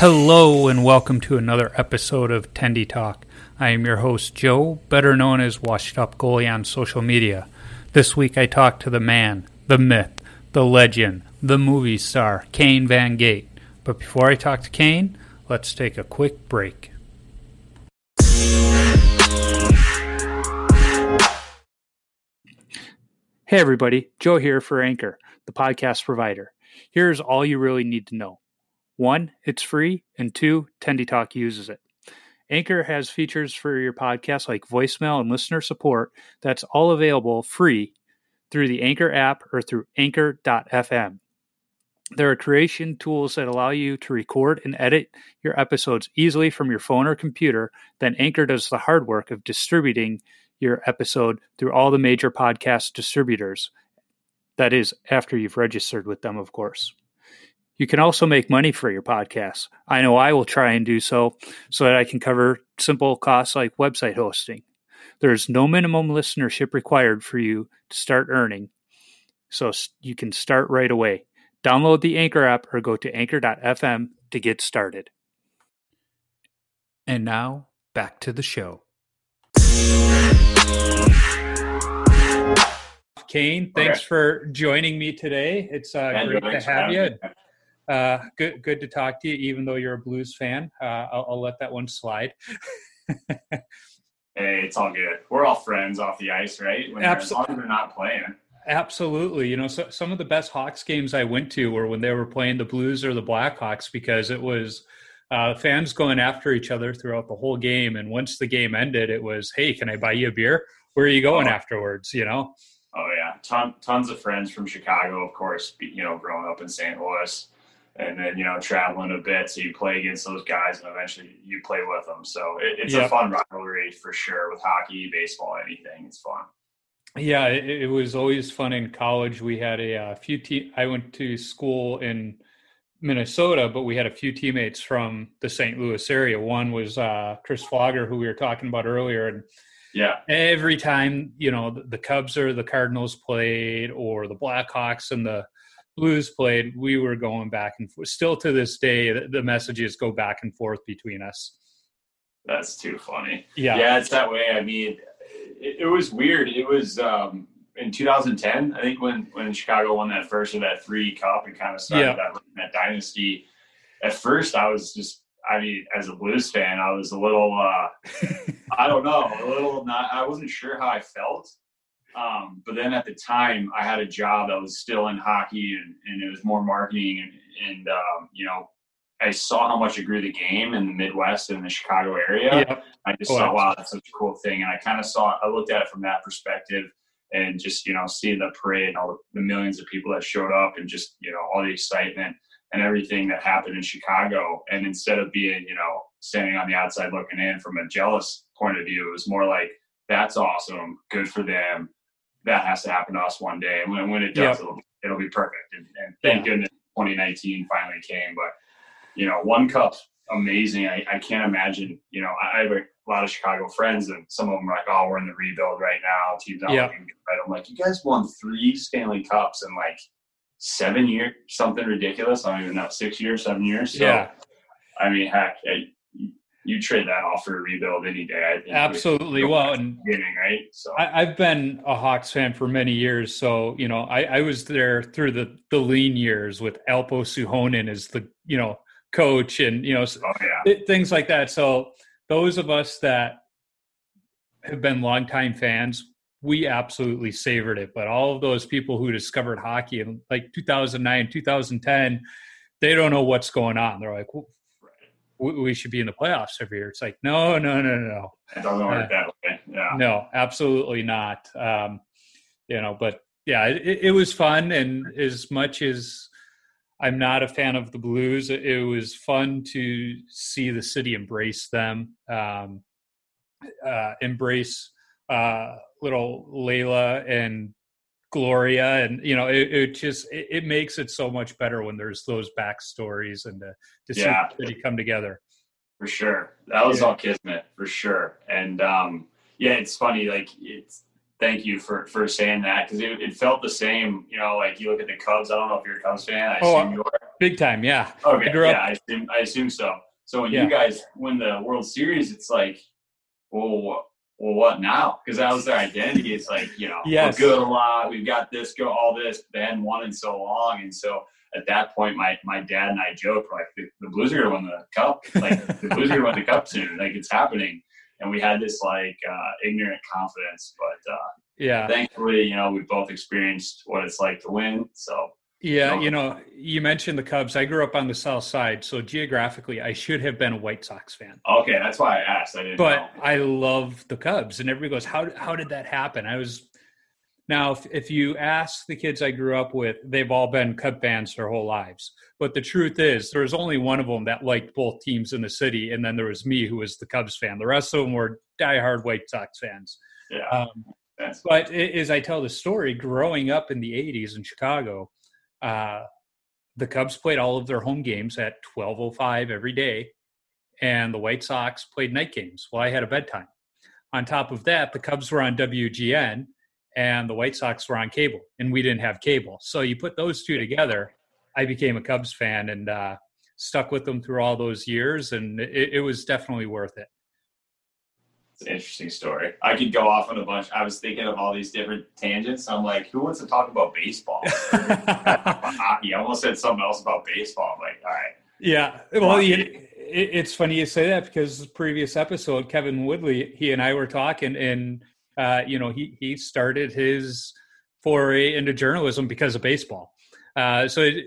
Hello and welcome to another episode of Tendy Talk. I am your host Joe, better known as Washed Up Goalie on social media. This week I talk to the man, the myth, the legend, the movie star, Kane Van Gate. But before I talk to Kane, let's take a quick break. Hey everybody, Joe here for Anchor, the podcast provider. Here's all you really need to know. One, it's free, and two, Tendy Talk uses it. Anchor has features for your podcast like voicemail and listener support that's all available free through the Anchor app or through anchor.fm. There are creation tools that allow you to record and edit your episodes easily from your phone or computer. Then Anchor does the hard work of distributing your episode through all the major podcast distributors. That is, after you've registered with them, of course. You can also make money for your podcast. I know I will try and do so so that I can cover simple costs like website hosting. There is no minimum listenership required for you to start earning, so you can start right away. Download the Anchor app or go to anchor.fm to get started. And now, back to the show. Kane, thanks Okay. for joining me today. It's uh, Andrew, great to have you. Uh, good, good to talk to you. Even though you're a Blues fan, uh, I'll, I'll let that one slide. Hey, it's all good. We're all friends off the ice, right? When they're- Abso- as long as they're not playing. Absolutely. You know, so, some of the best Hawks games I went to were when they were playing the Blues or the Blackhawks because it was uh, fans going after each other throughout the whole game. And once the game ended, it was, hey, can I buy you a beer? Where are you going Oh. afterwards? You know? Oh yeah, Ton, tons of friends from Chicago, of course. You know, growing up in St. Louis, and then you know traveling a bit, so you play against those guys, and eventually you play with them. So it, it's Yep. a fun rivalry for sure with hockey, baseball, anything. It's fun. Yeah, it, it was always fun in college. We had a, uh few te- I went to school in Minnesota, but we had a few teammates from the St. Louis area. One was uh, Chris Flogger, who we were talking about earlier, and Yeah, every time you know the, the Cubs or the Cardinals played, or the Blackhawks and the Blues played, we were going back and forth. Still to this day, the, messages go back and forth between us. that's too funny. Yeah, Yeah, it's that way. I mean, it, it was weird. It was um, in 2010, I think, when when Chicago won that first of that three cup and kind of started Yeah. that that dynasty. At first, I was just, I mean, as a Blues fan, I was a little, uh, I don't know, a little not. I wasn't sure how I felt. Um, but then at the time, I had a job that was still in hockey, and, and it was more marketing, and, and um, you know, I saw how much it grew the game in the Midwest and the Chicago area. yeah, I just Oh, thought, wow, that's such a cool thing. And I kind of saw, I looked at it from that perspective and just, you know, seeing the parade and all the millions of people that showed up and just, you know, all the excitement and everything that happened in Chicago. And instead of being, you know, standing on the outside looking in from a jealous point of view, it was more like, that's awesome. Good for them. That has to happen to us one day. And when, when it does, Yeah. it'll, it'll be perfect. And, and thank goodness 2019 finally came. But, you know, one cup's amazing. I, I can't imagine, you know, I I have a lot of Chicago friends and some of them are like, oh, we're in the rebuild right now. Team's not Yeah. looking good. Right? I'm like, you guys won three Stanley Cups in like seven years, something ridiculous. I don't even know, six years, seven years. So, yeah. I mean, heck, you, trade that off for a rebuild any day. I think Absolutely. Well, and beginning, right? So, I, I've been a Hawks fan for many years, so you know I, I was there through the the lean years with Alpo Suhonen as the you know coach, and you know oh, yeah. th- things like that. So those of us that have been longtime fans, we absolutely savored it. But all of those people who discovered hockey in like 2009, 2010, they don't know what's going on. They're like, "Well, we, should be in the playoffs every year. It's like, no, no, no, no, no. It doesn't work that way. Yeah. No, absolutely not. Um, you know, but yeah, it, it was fun, and as much as I'm not a fan of the Blues, it, it was fun to see the city embrace them, um, uh, embrace uh, little Layla and Gloria, and you know, it, it just it, it, makes it so much better when there's those backstories and to, to yeah. see come together. For sure, that was yeah. all kismet for sure, and um, yeah, it's funny. Like it's thank you for for saying that because it, it, felt the same. You know, like you look at the Cubs. I don't know if you're a Cubs fan. I oh, you are. Big time, yeah. Okay, I yeah, I assume, I assume so. So when yeah. you guys win the World Series, it's like, well, well, what now? Because that was their identity. It's like, you know, yes. we're good a lot. We've got this, go all this. They hadn't won in so long, and so at that point, my my dad and I joked like, the, the Blues are gonna win the cup. Like the Blues are gonna win the cup soon. Like it's happening. And we had this like uh, ignorant confidence, but uh, yeah, thankfully, you know, we both experienced what it's like to win. So yeah, you know, you mentioned the Cubs. I grew up on the South Side, so geographically, I should have been a White Sox fan. Okay, that's why I asked. I didn't. But know. I love the Cubs, and everybody goes, "How how did that happen?" I was now, if, if you ask the kids I grew up with, they've all been Cub fans their whole lives. But the truth is, there was only one of them that liked both teams in the city, and then there was me, who was the Cubs fan. The rest of them were diehard White Sox fans. Yeah. Um, but as I tell the story, growing up in the '80s in Chicago uh, the Cubs played all of their home games at 12:05 every day, and the White Sox played night games. Well, I had a bedtime. On top of that, the Cubs were on WGN, and the White Sox were on cable, and we didn't have cable. So you put those two together, I became a Cubs fan and uh, stuck with them through all those years, and it, it was definitely worth it. It's an interesting story. I could go off on a bunch. I was thinking of all these different tangents. I'm like, who wants to talk about baseball? hockey. I almost said something else about baseball. I'm like, all right. Yeah. Well, you, it's funny you say that because the previous episode, Kevin Woodley, he and I were talking, and uh, you know, he he started his foray into journalism because of baseball. Uh, so it,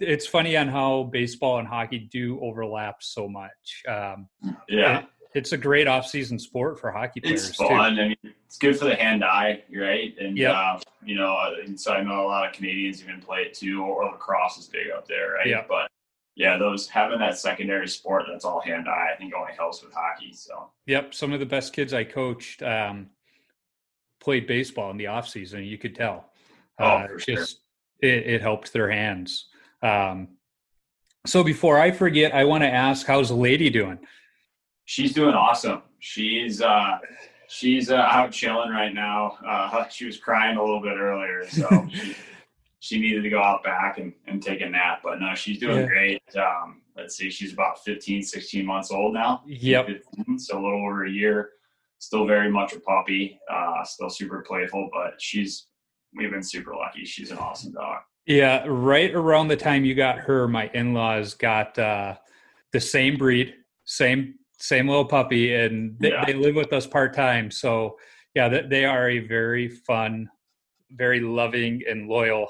it's funny on how baseball and hockey do overlap so much. Um, yeah it's a great off-season sport for hockey players. It's fun. Too. I mean, it's good for the hand-eye, right? And yep. uh, you know, and so I know a lot of Canadians even play it too, or lacrosse is big up there, right? Yeah. But yeah, those having that secondary sport that's all hand-eye, I think only helps with hockey. So. Yep, some of the best kids I coached um, played baseball in the off season. You could tell. Oh, uh, for sure. Just it, it helped their hands. Um, so before I forget, I want to ask, how's the lady doing? She's doing awesome. She's uh, she's uh, out chilling right now. Uh, she was crying a little bit earlier, so she, she, needed to go out back and, and take a nap. But no, she's doing yeah. great. Um, let's see, she's about 15, 16 months old now. Yep. 15, so a little over a year. Still very much a puppy. Uh, still super playful, but she's we've been super lucky. She's an awesome dog. Yeah, right around the time you got her, my in-laws got uh, the same breed, same same little puppy, and they, yeah. they live with us part time. So yeah, they, they, are a very fun, very loving and loyal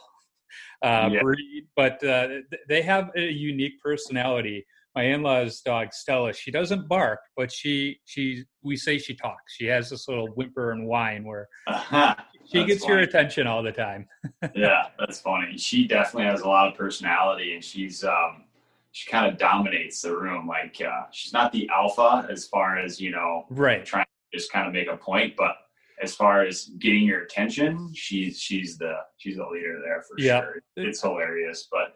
uh, yeah. breed. But uh, they have a unique personality. My in-laws' dog Stella, she doesn't bark, but she she we say she talks. She has this little whimper and whine where uh-huh. she gets funny. your attention all the time. yeah, that's funny. She definitely has a lot of personality, and she's um, she kind of dominates the room. Like uh, she's not the alpha as far as you know, right? Trying to just kind of make a point, but as far as getting your attention, she's she's the she's the leader there for yeah. sure. It's hilarious, but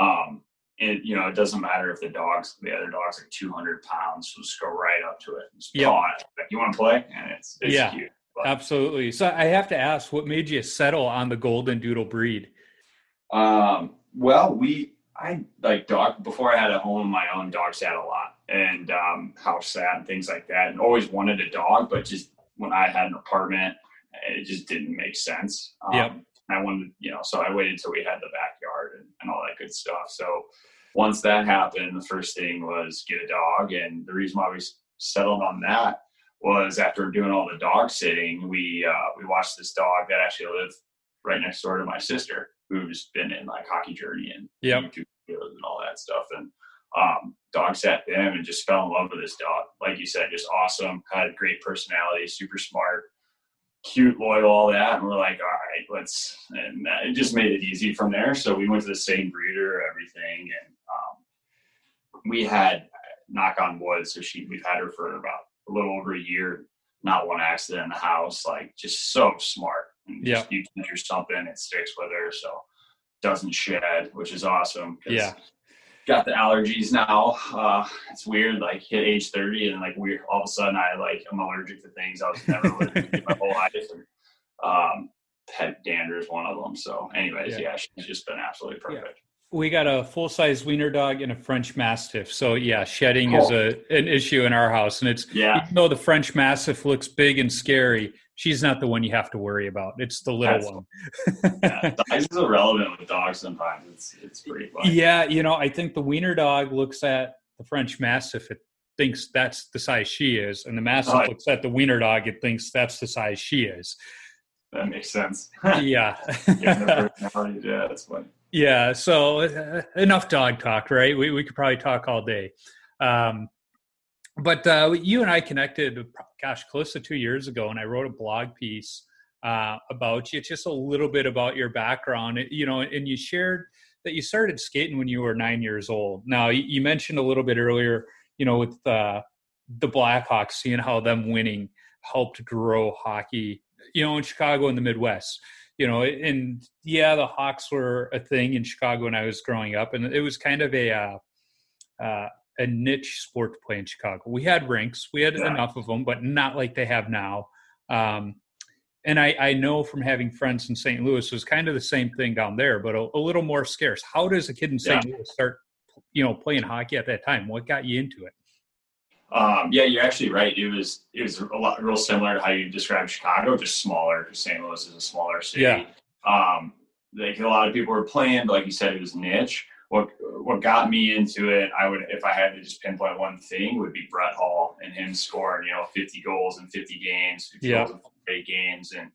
um, it you know it doesn't matter if the dogs the other dogs are 200 pounds, so just go right up to it and just yep. it. Like, you want to play, and it's, it's yeah. cute. Absolutely. So I have to ask, what made you settle on the golden doodle breed? Um, well, we I like dog before I had a home of my own. Dog sat a lot and um, house sat and things like that, and always wanted a dog, but just when I had an apartment, it just didn't make sense. Um, yep. I wanted, you know, so I waited until we had the backyard and, and all that good stuff. So once that happened, the first thing was get a dog, and the reason why we settled on that was after doing all the dog sitting, we uh, we watched this dog that actually lived right next door to my sister who's been in like hockey journey and yep. YouTube videos and all that stuff. And um, dog sat them and just fell in love with this dog. Like you said, just awesome, had a great personality, super smart, cute, loyal, all that. And we're like, all right, let's, and uh, it just made it easy from there. So we went to the same breeder, everything. And um, we had, knock on wood, so she, we've had her for about a little over a year, not one accident in the house, like just so smart Yeah. You enter something, it sticks with her, so doesn't shed, which is awesome. 'cause Yeah. Got the allergies now. Uh, it's weird. Like hit age thirty, and like weird. All of a sudden, I like I'm allergic to things I was never allergic to my whole life. And, um, pet dander is one of them. So, anyways, Yeah. yeah, she's just been absolutely perfect. We got a full size wiener dog and a French Mastiff. So yeah, shedding is a an issue in our house, and it's Yeah, even though the French Mastiff looks big and scary, she's not the one you have to worry about. It's the little That's- one. yeah. Size is irrelevant with dogs. Sometimes it's it's pretty funny. Yeah, you know, I think the wiener dog looks at the French Mastiff, it thinks that's the size she is, and the Mastiff Right. looks at the wiener dog, it thinks that's the size she is. That makes sense. Yeah. Given their personalities, yeah, that's funny. yeah. So uh, enough dog talk, right? We we could probably talk all day. Um, but uh, you and I connected, gosh, close to two years ago, and I wrote a blog piece uh, about you, just a little bit about your background, you know, and you shared that you started skating when you were nine years old. Now, you you mentioned a little bit earlier, you know, with uh, the Blackhawks, seeing how them winning helped grow hockey, you know, in Chicago and the Midwest. You know, and yeah, the Hawks were a thing in Chicago when I was growing up, and it was kind of a uh, uh, a niche sport to play in Chicago. We had rinks, we had Yeah. enough of them, but not like they have now. Um, and I, I know from having friends in St. Louis, it was kind of the same thing down there, but a, a little more scarce. How does a kid in St. Louis start, you know, playing hockey at that time? What got you into it? Um, yeah, you're actually right. It was it was a lot real similar to how you described Chicago, just smaller. 'cause St. Louis is a smaller city. Yeah. Um, like a lot of people were playing, but like you said, it was niche. What what got me into it, I would if I had to just pinpoint one thing, would be Brett Hull and him scoring, you know, 50 goals in 50 games, 50 Yeah. goals in 48 games, and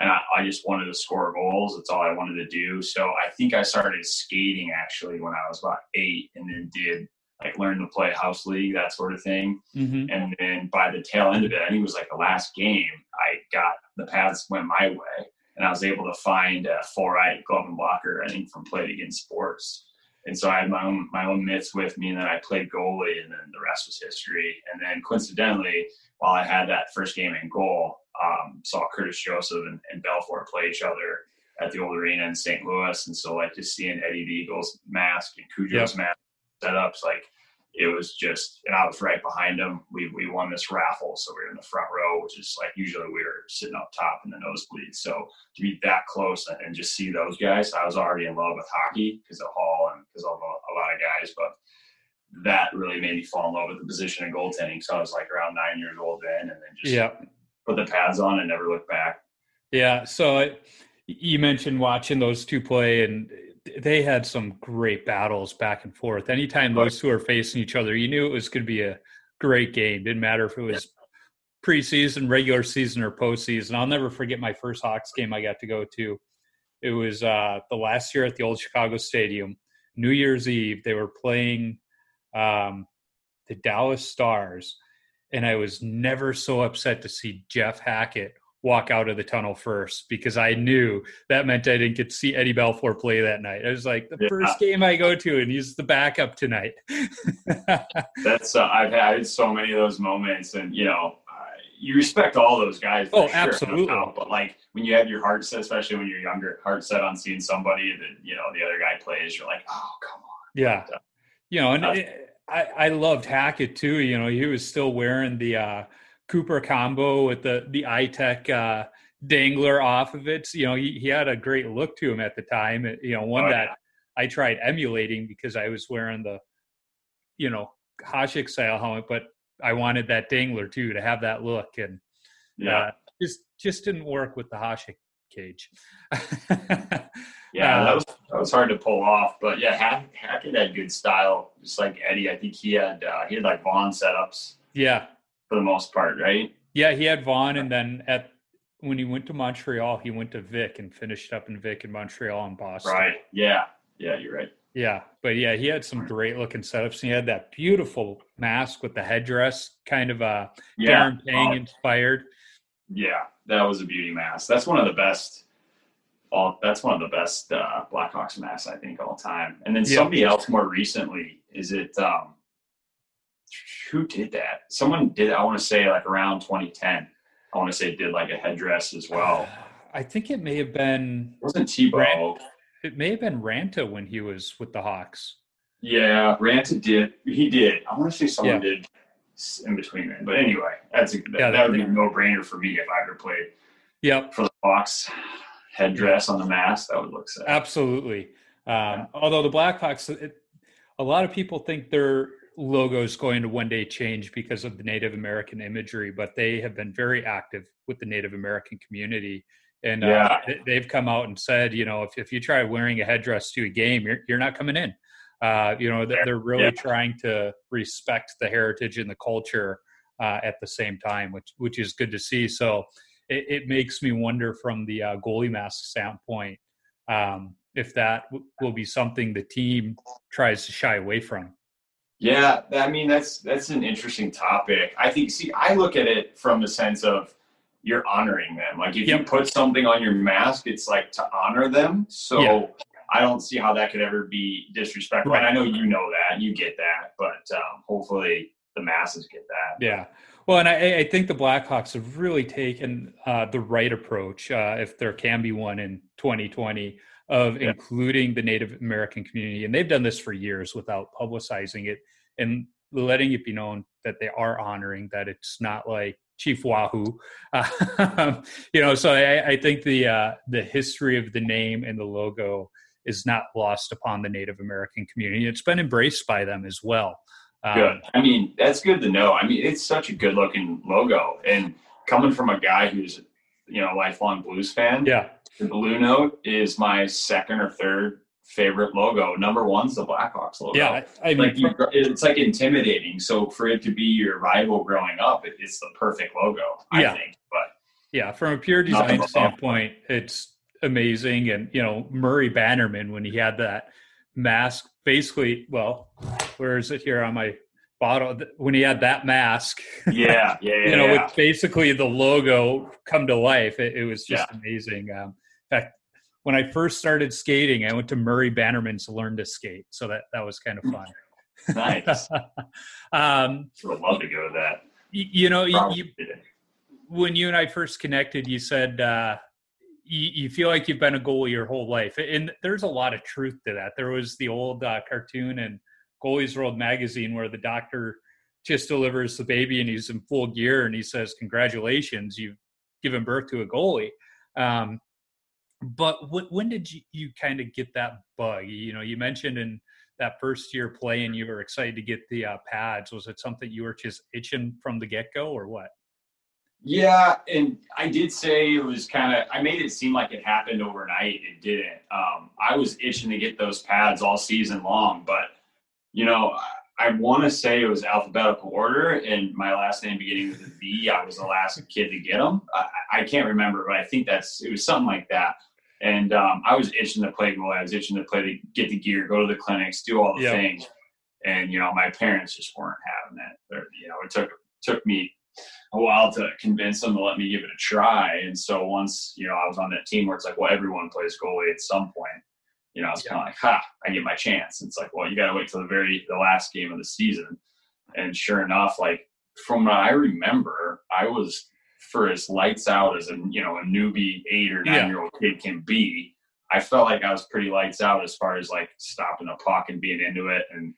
and I, I just wanted to score goals. That's all I wanted to do. So I think I started skating actually when I was about eight, and then did like learn to play house league, that sort of thing. Mm-hmm. And then by the tail end of it, I think it was like the last game, I got the pads went my way, and I was able to find a full right glove and blocker. I think from Play Against Sports, and so I had my own my own mitts with me, and then I played goalie, and then the rest was history. And then coincidentally, while I had that first game in goal, um, saw Curtis Joseph and, and Belfour play each other at the old arena in St. Louis, and so like just seeing Eddie the Eagles mask and Cujo's mask setups, like it was just, and I was right behind him. We we won this raffle, so we were in the front row, which is like usually we were sitting up top in the nosebleed. So to be that close and, just see those guys, I was already in love with hockey because of Hull and because of a, a lot of guys, but that really made me fall in love with the position of goaltending. So I was like around nine years old then, and then just Yeah. put the pads on and never looked back. Yeah. So you mentioned watching those two play, and they had some great battles back and forth. Anytime those two are facing each other, you knew it was going to be a great game. Didn't matter if it was preseason, regular season, or postseason. I'll never forget my first Hawks game I got to go to. It was uh, the last year at the old Chicago Stadium, New Year's Eve. They were playing um, the Dallas Stars, and I was never so upset to see Jeff Hackett walk out of the tunnel first because I knew that meant I didn't get to see Eddie Belfour play that night. I was like, the Yeah. first game I go to, and he's the backup tonight. That's uh, I've had so many of those moments, and you know, uh, you respect all those guys. for Oh, sure, absolutely. But like when you have your heart set, especially when you're younger, heart set on seeing somebody that you know the other guy plays, you're like, oh come on. yeah, you know, and Uh, it, I I loved Hackett too. You know, he was still wearing the uh, Cooper combo with the the iTech uh, dangler off of it. You know, he he had a great look to him at the time. It- You know, one Oh, that yeah. I tried emulating because I was wearing the, you know, Hasek style helmet, but I wanted that dangler too to have that look, and Yeah, uh, just just didn't work with the Hasek cage. yeah, uh, that was that was hard to pull off. But yeah, Hack, Hackett had good style, just like Eddie. I think he had uh, he had like Vaughn setups yeah, for the most part, right? yeah, he had Vaughn, and then at when he went to Montreal, he went to Vic and finished up in Vic in Montreal and Boston. Right. Yeah. Yeah, you're right. Yeah, but yeah, he had some great looking setups. He had that beautiful mask with the headdress, kind of a Yeah. Darren Pang Uh, inspired. Yeah, that was a beauty mask. That's one of the best. All that's one of the best uh, Blackhawks masks I think all time. And then Yeah. somebody else more recently is it? um Who did that? Someone did. I want to say like around 2010. I want to say did like a headdress as well. I think it may have been. It wasn't Tebow. it may have been Raanta when he was with the Hawks. Yeah, Raanta did. He did. I want to say someone yeah. did in between then. But anyway, that's a, that, yeah, that would be a no brainer for me if I ever played. Yep. For the Hawks headdress on the mask, that would look sad. Absolutely. Um, yeah. Although the Blackhawks, it, a lot of people think their logo is going to one day change because of the Native American imagery, but they have been very active with the Native American community. And uh, they've come out and said, you know, if, if you try wearing a headdress to a game, you're, you're not coming in. Uh, you know, they're really yeah. trying to respect the heritage and the culture uh, at the same time, which which is good to see. So it, it makes me wonder from the uh, goalie mask standpoint um, if that w- will be something the team tries to shy away from. Yeah, I mean that's that's an interesting topic. I think. See, I look at it from the sense of you're honoring them. Like if yep. you put something on your mask, it's like to honor them. So yeah. I don't see how that could ever be disrespectful. Right. And I know you know that, you get that, but um, hopefully the masses get that. Yeah. Well, and I, I think the Blackhawks have really taken uh, the right approach, uh, if there can be one in 2020, of yeah. including the Native American community. And they've done this for years without publicizing it and letting it be known that they are honoring that it's not like Chief Wahoo. Uh, you know, so I, I think the uh, the history of the name and the logo is not lost upon the Native American community. It's been embraced by them as well. Um, good. I mean, that's good to know. I mean, it's such a good looking logo, and coming from a guy who's you know lifelong Blues fan, yeah, the Blue Note is my second or third favorite logo. Number one's the Blackhawks logo. Yeah, I mean, like you, it's like intimidating. So for it to be your rival growing up, it, it's the perfect logo. I yeah. think, but yeah, from a pure design standpoint, it's amazing. And you know, Murray Bannerman when he had that mask, basically, well, where is it here on my bottle? When he had that mask, yeah, yeah, yeah you know, yeah. with basically the logo come to life, it, it was just amazing. Um, fact, when I first started skating, I went to Murray Bannerman to learn to skate, so that that was kind of fun. nice. um, would love to go to that. You, you know, you, when you and I first connected, you said uh, you, you, feel like you've been a goalie your whole life, and there's a lot of truth to that. There was the old uh, cartoon in Goalies World magazine where the doctor just delivers the baby and he's in full gear and he says, "Congratulations, you've given birth to a goalie." Um, but w- when did you, you kind of get that bug? You know, you mentioned in that first year playing, you were excited to get the uh, pads. Was it something you were just itching from the get go, or what? Yeah, and I did say it was kind of. I made it seem like it happened overnight. It didn't. Um, I was itching to get those pads all season long, but you know, I, I want to say it was alphabetical order, and my last name beginning with a V. I was the last kid to get them. I, I can't remember, but I think that's it was something like that. And um, I was itching to play goal. I was itching to play to get the gear, go to the clinics, do all the yep. things. And you know, my parents just weren't having it. They're, you know, it took took me a while to convince them to let me give it a try. And so once, you know, I was on that team where it's like, well, everyone plays goalie at some point, you know, I was yeah. kind of like, ha, I get my chance. And it's like, well, you got to wait till the very, the last game of the season. And sure enough, like from what I remember, I was for as lights out as a, you know, a newbie eight or nine yeah. year old kid can be. I felt like I was pretty lights out as far as like stopping the puck and being into it. And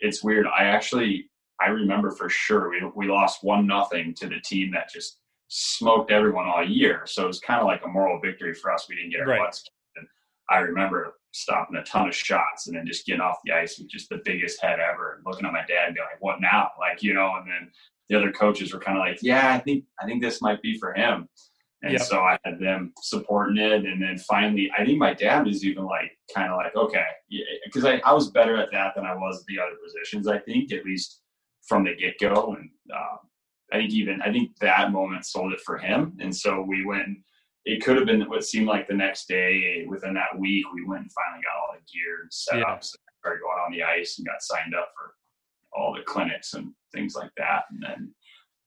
it's weird. I actually I remember for sure we, we lost one nothing to the team that just smoked everyone all year. So it was kind of like a moral victory for us. We didn't get our right. butts. And I remember stopping a ton of shots and then just getting off the ice with just the biggest head ever and looking at my dad and being like, what now? Like, you know, and then the other coaches were kind of like, yeah, I think, I think this might be for him. And yep. so I had them supporting it. And then finally, I think my dad was even like, kind of like, okay, because I, I was better at that than I was the other positions, I think, at least from the get go. And uh, I think even I think that moment sold it for him. And so we went. It could have been what seemed like the next day. Within that week, we went and finally got all the gear and set yeah. up, started going on the ice and got signed up for all the clinics and things like that. And then,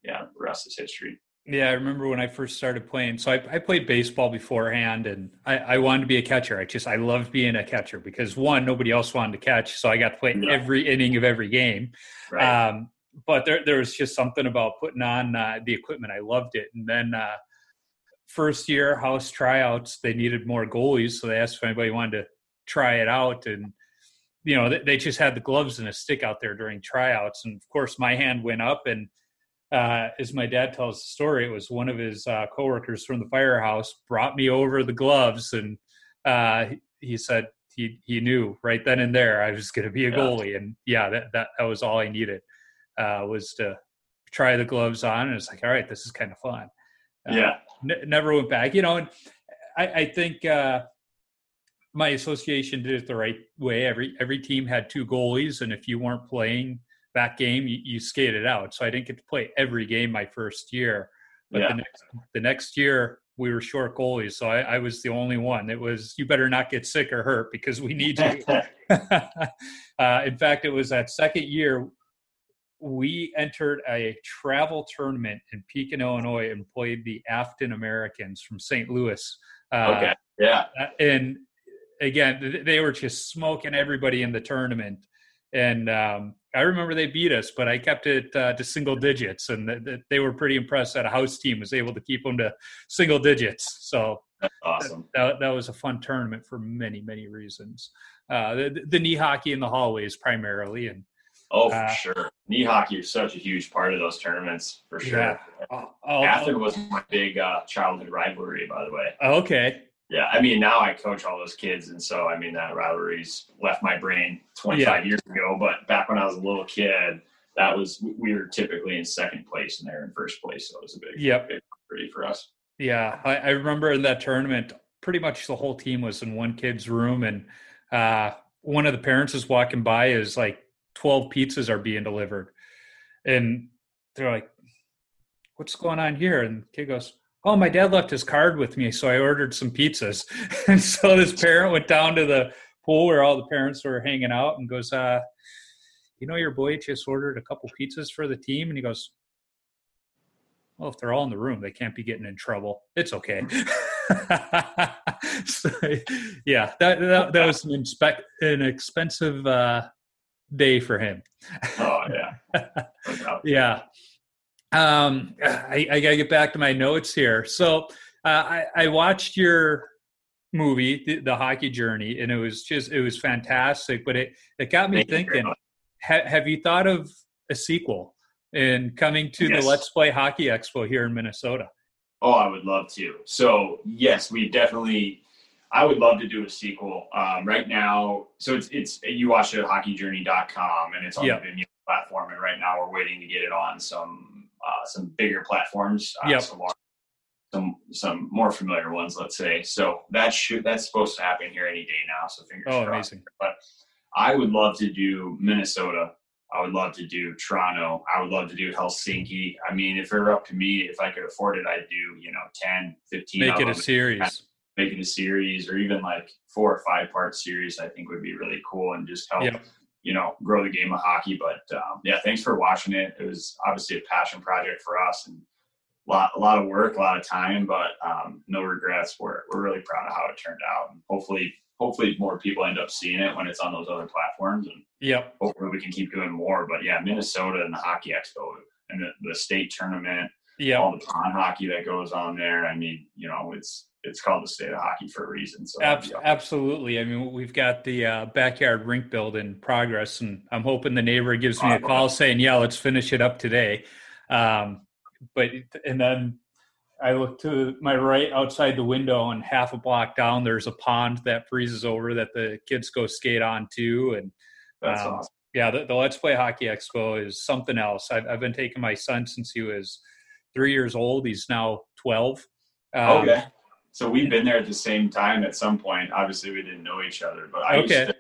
yeah, the rest is history. Yeah, I remember when I first started playing. So I, I played baseball beforehand, and I, I, wanted to be a catcher. I just I loved being a catcher because one, nobody else wanted to catch, so I got to play yeah. every inning of every game. Right. Um, but there, there was just something about putting on uh, the equipment. I loved it. And then uh, first year house tryouts, they needed more goalies, so they asked if anybody wanted to try it out, and you know they, just had the gloves and a stick out there during tryouts, and of course my hand went up, and uh, as my dad tells the story, it was one of his uh, coworkers from the firehouse brought me over the gloves, and uh, he said he he knew right then and there I was going to be a goalie, and yeah, that that that was all I needed uh, was to try the gloves on, and it's like, all right, this is kind of fun. Uh, yeah, n- never went back, you know, and I, I think uh, my association did it the right way. Every every team had two goalies, and if you weren't playing that game, you, you skated out. So I didn't get to play every game my first year, but Yeah. the next the next year we were short goalies, so I, I was the only one. It was you better not get sick or hurt because we need you. uh, in fact, it was that second year we entered a travel tournament in Pekin, Illinois, and played the Affton Americans from St. Louis. Uh, okay, yeah, and again, they were just smoking everybody in the tournament. And um, I remember they beat us, but I kept it uh, to single digits, and th- th- they were pretty impressed that a house team was able to keep them to single digits. So that's awesome. that, that was a fun tournament for many, many reasons. Uh, the, the knee hockey in the hallways primarily, and Oh, for Uh, sure. Knee hockey is such a huge part of those tournaments, for sure. Yeah. was my big uh, childhood rivalry, by the way. okay, Yeah, I mean now I coach all those kids, and so I mean that rivalry's left my brain 25 years ago. But back when I was a little kid, that was we were typically in second place, and they're in first place, so it was a big, Yep. big rivalry for us. Yeah, I, I remember in that tournament, pretty much the whole team was in one kid's room, and uh, one of the parents is walking by is like twelve pizzas are being delivered, and they're like, "What's going on here?" And the kid goes, "Oh, my dad left his card with me, so I ordered some pizzas." and so this parent went down to the pool where all the parents were hanging out, and goes, uh, "You know, your boy just ordered a couple pizzas for the team," and he goes. Well, if they're all in the room, they can't be getting in trouble. It's okay. so, yeah, that, that that was an inspect an expensive uh, day for him. Oh yeah, Yeah. Um, I, I gotta get back to my notes here. So uh, I, I watched your movie, the, the Hockey Journey, and it was just it was fantastic. But it it got me Thank thinking: ha, Have you thought of a sequel and coming to Yes. the Let's Play Hockey Expo here in Minnesota? Oh, I would love to. So yes, we definitely. I would love to do a sequel. Um, right now, so it's it's you watch it at hockeyjourney.com and it's on Yep. the Vimeo platform. And right now, we're waiting to get it on some uh, some bigger platforms. Uh, Yep. Some more, some some more familiar ones, let's say. So that should that's supposed to happen here any day now. So fingers Oh, crossed. amazing! I would love to do Minnesota. I would love to do Toronto. I would love to do Helsinki. I mean, if it were up to me, if I could afford it, I'd do, you know, 10, 15 Make it a series. Make it a series or even like four or five part series, I think would be really cool and just help, Yep. You know, grow the game of hockey. But um, yeah, thanks for watching it. It was obviously a passion project for us and a lot, a lot of work, a lot of time, but um, no regrets. We're, we're really proud of how it turned out. And hopefully, hopefully more people end up seeing it when it's on those other platforms and Yep. hopefully we can keep doing more. But yeah, Minnesota and the Hockey Expo and the, the state tournament, Yep. all the pond hockey that goes on there. I mean, you know, it's it's called the state of hockey for a reason. So Abs- absolutely. I mean, we've got the uh, backyard rink build in progress, and I'm hoping the neighbor gives me a call saying, "Yeah, let's finish it up today." Um, but and then I look to my right outside the window, and half a block down, there's a pond that freezes over that the kids go skate on too. And that's um, awesome. yeah, the, the Let's Play Hockey Expo is something else. I've, I've been taking my son since he was three years old. He's now twelve. Um, okay. So we've been there at the same time at some point. Obviously, we didn't know each other, but I Okay. to,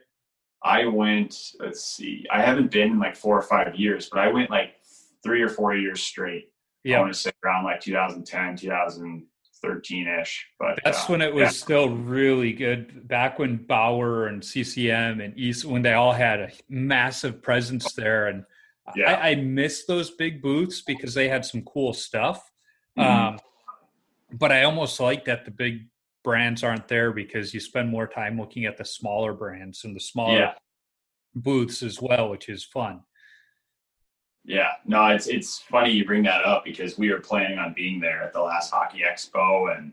I went. Let's see. I haven't been in like four or five years, but I went like three or four years straight. I Yeah, want to say around like 2010, 2013 ish. But That's uh, when it was yeah. still really good. Back when Bauer and CCM and East, when they all had a massive presence there, and Yeah. I, I miss those big booths because they had some cool stuff. Mhm. Um, but I almost like that the big brands aren't there because you spend more time looking at the smaller brands and the smaller Yeah. booths as well, which is fun. Yeah, no, it's it's funny you bring that up because we were planning on being there at the last hockey expo, and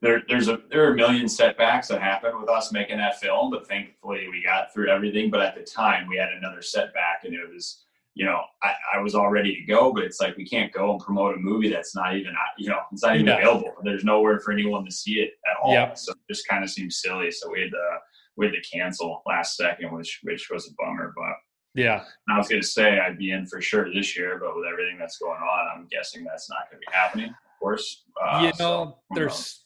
there there's a there are a million setbacks that happened with us making that film, but thankfully we got through everything. But at the time, we had another setback, and it was you know I, I was all ready to go, but it's like we can't go and promote a movie that's not even you know it's not even Yeah. available. There's nowhere for anyone to see it at all, Yep. so it just kind of seems silly. So we had to we had to cancel last second, which which was a bummer, but. Yeah. I was to say I'd be in for sure this year, but with everything that's going on, I'm guessing that's not to be happening. Of course, uh, you know, who there's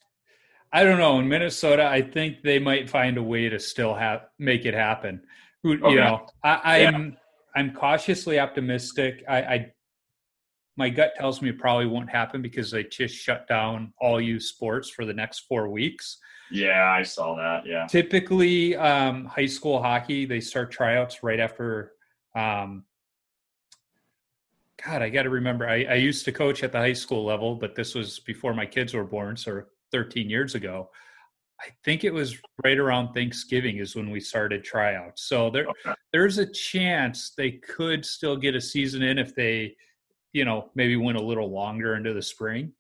I don't know, in Minnesota, I think they might find a way to still have make it happen. Who Okay. you know, I, I'm I'm cautiously optimistic. I, I my gut tells me it probably won't happen because they just shut down all youth sports for the next four weeks. Yeah, I saw that. Yeah. Typically, um, high school hockey they start tryouts right after. Um, God, I got to remember. I, I used to coach at the high school level, but this was before my kids were born, so 13 years ago. I think it was right around Thanksgiving is when we started tryouts. So there, Okay. there's a chance they could still get a season in if they, you know, maybe went a little longer into the spring.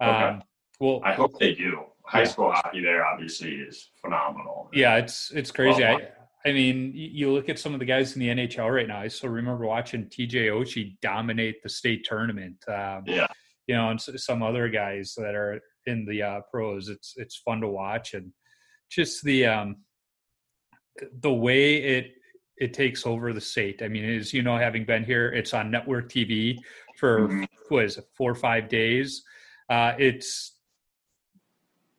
Okay. Um, well, I hope they do. High Yeah. school hockey there obviously is phenomenal. Yeah, it's it's crazy. Well, I, I mean, you look at some of the guys in the NHL right now. I still remember watching TJ Oshie dominate the state tournament. Um, Yeah. you know, and some other guys that are in the uh, pros. It's it's fun to watch and just the um, the way it it takes over the state. I mean, as you know, having been here, it's on network TV for Mhm. what is it, four or five days. Uh, it's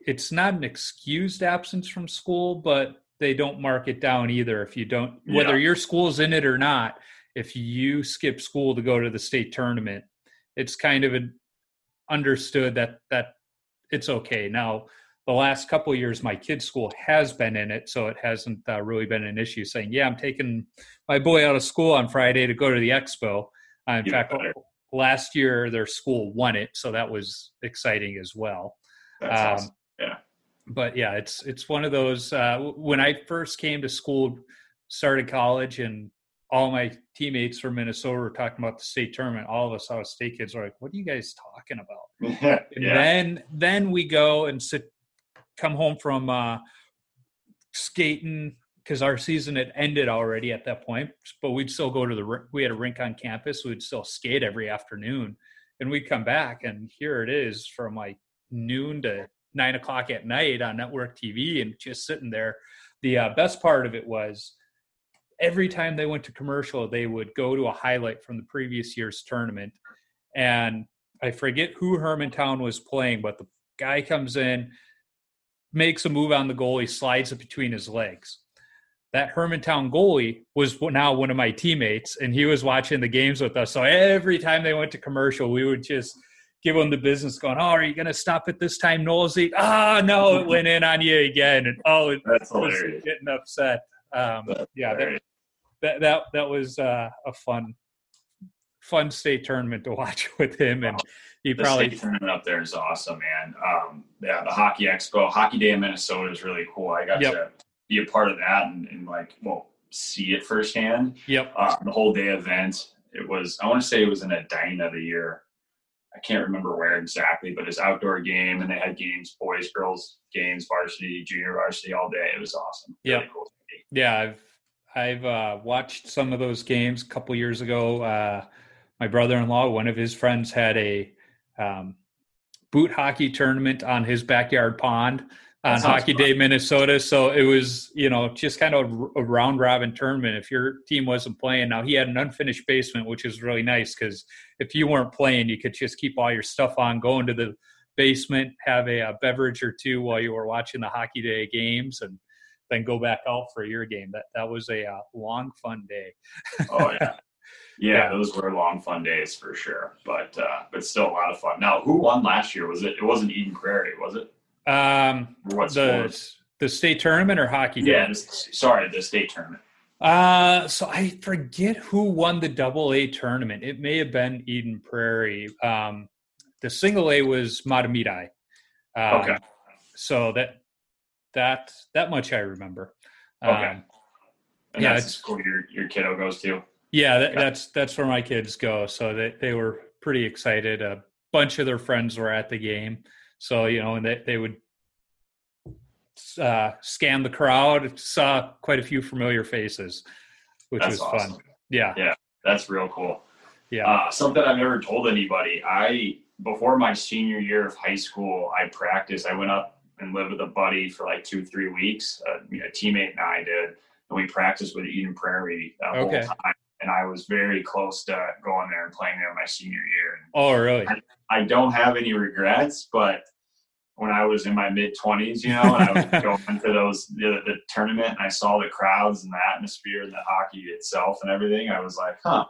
it's not an excused absence from school, but they don't mark it down either. If you don't, whether Yeah. your school's in it or not, if you skip school to go to the state tournament, it's kind of an understood that that it's okay. Now, the last couple of years, my kid's school has been in it, so it hasn't uh, really been an issue. Saying, "Yeah, I'm taking my boy out of school on Friday to go to the expo." Uh, in Even fact, better. last year their school won it, so that was exciting as well. That's Um, awesome. Yeah. But yeah, it's it's one of those. Uh, when I first came to school, started college, and all my teammates from Minnesota were talking about the state tournament. All of us out of state kids were like, "What are you guys talking about?" yeah. And then then we go and sit, come home from uh, skating because our season had ended already at that point. But we'd still go to the we had a rink on campus. We'd still skate every afternoon, and we'd come back and here it is from like noon to nine o'clock at night on network TV and just sitting there. The uh, best part of it was every time they went to commercial, they would go to a highlight from the previous year's tournament. And I forget who Hermantown was playing, but the guy comes in, makes a move on the goalie, slides it between his legs. That Hermantown goalie was now one of my teammates, and he was watching the games with us. So every time they went to commercial, we would just give him the business, going, "Oh, are you going to stop it this time, Nosey? Ah, no, it went in on you again." And oh, it That's was hilarious. getting upset. Um, That's yeah, that. That that that was uh, a fun fun state tournament to watch with him, and he the probably state tournament up there is awesome, man. Um, yeah, the hockey expo, hockey day in Minnesota is really cool. I got Yep. to be a part of that and, and like, well, see it firsthand. yep Uh, the whole day event. It was, I want to say it was in Edina the year. I can't remember where exactly, but it's outdoor game and they had games, boys, girls games, varsity, junior varsity all day. It was awesome. Yep. Really cool. yeah I've I've uh, watched some of those games a couple years ago. Uh, my brother-in-law, one of his friends, had a um, boot hockey tournament on his backyard pond on Hockey fun. Day, Minnesota. So it was, you know, just kind of a round robin tournament. If your team wasn't playing, now he had an unfinished basement, which is really nice because if you weren't playing, you could just keep all your stuff on, go into the basement, have a, a beverage or two while you were watching the Hockey Day games, and then go back out for your game. That that was a uh, long, fun day. Oh yeah. Yeah, Yeah. those were long, fun days for sure. But uh, but still a lot of fun. Now, who won last year? Was it? It wasn't Eden Prairie, was it? Um, What the sport? the state tournament or Hockey? Yeah, this, sorry, the state tournament. Uh, so I forget who won the double A tournament. It may have been Eden Prairie. Um, the single A was Mahtomedi. Um, Okay. So that that that much I remember. Okay. Um, And Yeah, that's it's- school your your kiddo goes to. Yeah, that, that's that's where my kids go. So they they were pretty excited. A bunch of their friends were at the game, so you know, and they they would uh, scan the crowd. Saw quite a few familiar faces, which That's was awesome. fun. Yeah, Yeah, that's real cool. yeah, Uh, something I've never told anybody. I before my senior year of high school, I practiced. I went up and lived with a buddy for like two, three weeks. Uh, you know, a teammate and I did, and we practiced with Eden Prairie the Okay. whole time. And I was very close to going there and playing there my senior year. And Oh, really? I don't have any regrets, but when I was in my mid twenties, you know, and I was going to those the, the tournament and I saw the crowds and the atmosphere and the hockey itself and everything, I was like, huh,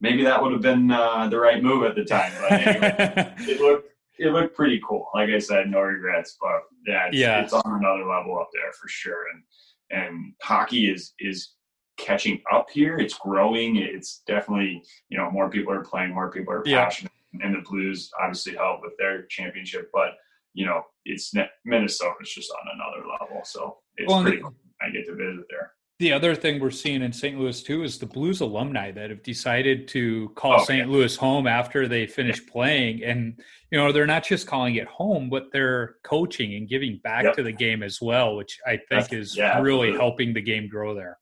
maybe that would have been uh, the right move at the time. But anyway, it looked it looked pretty cool. Like I said, no regrets, but yeah, it's, Yeah. it's on another level up there for sure. And and hockey is is catching up here. It's growing. It's definitely you know more people are playing, more people are Yeah. passionate, and the Blues obviously help with their championship. But you know, it's Minnesota. Minnesota's just on another level, so it's Well, pretty. cool. I get to visit there. The other thing we're seeing in St. Louis too is the Blues alumni that have decided to call Oh, St. Louis home after they finish playing, and you know they're not just calling it home, but they're coaching and giving back Yep. to the game as well, which I think That's- is yeah, really absolutely. helping the game grow there.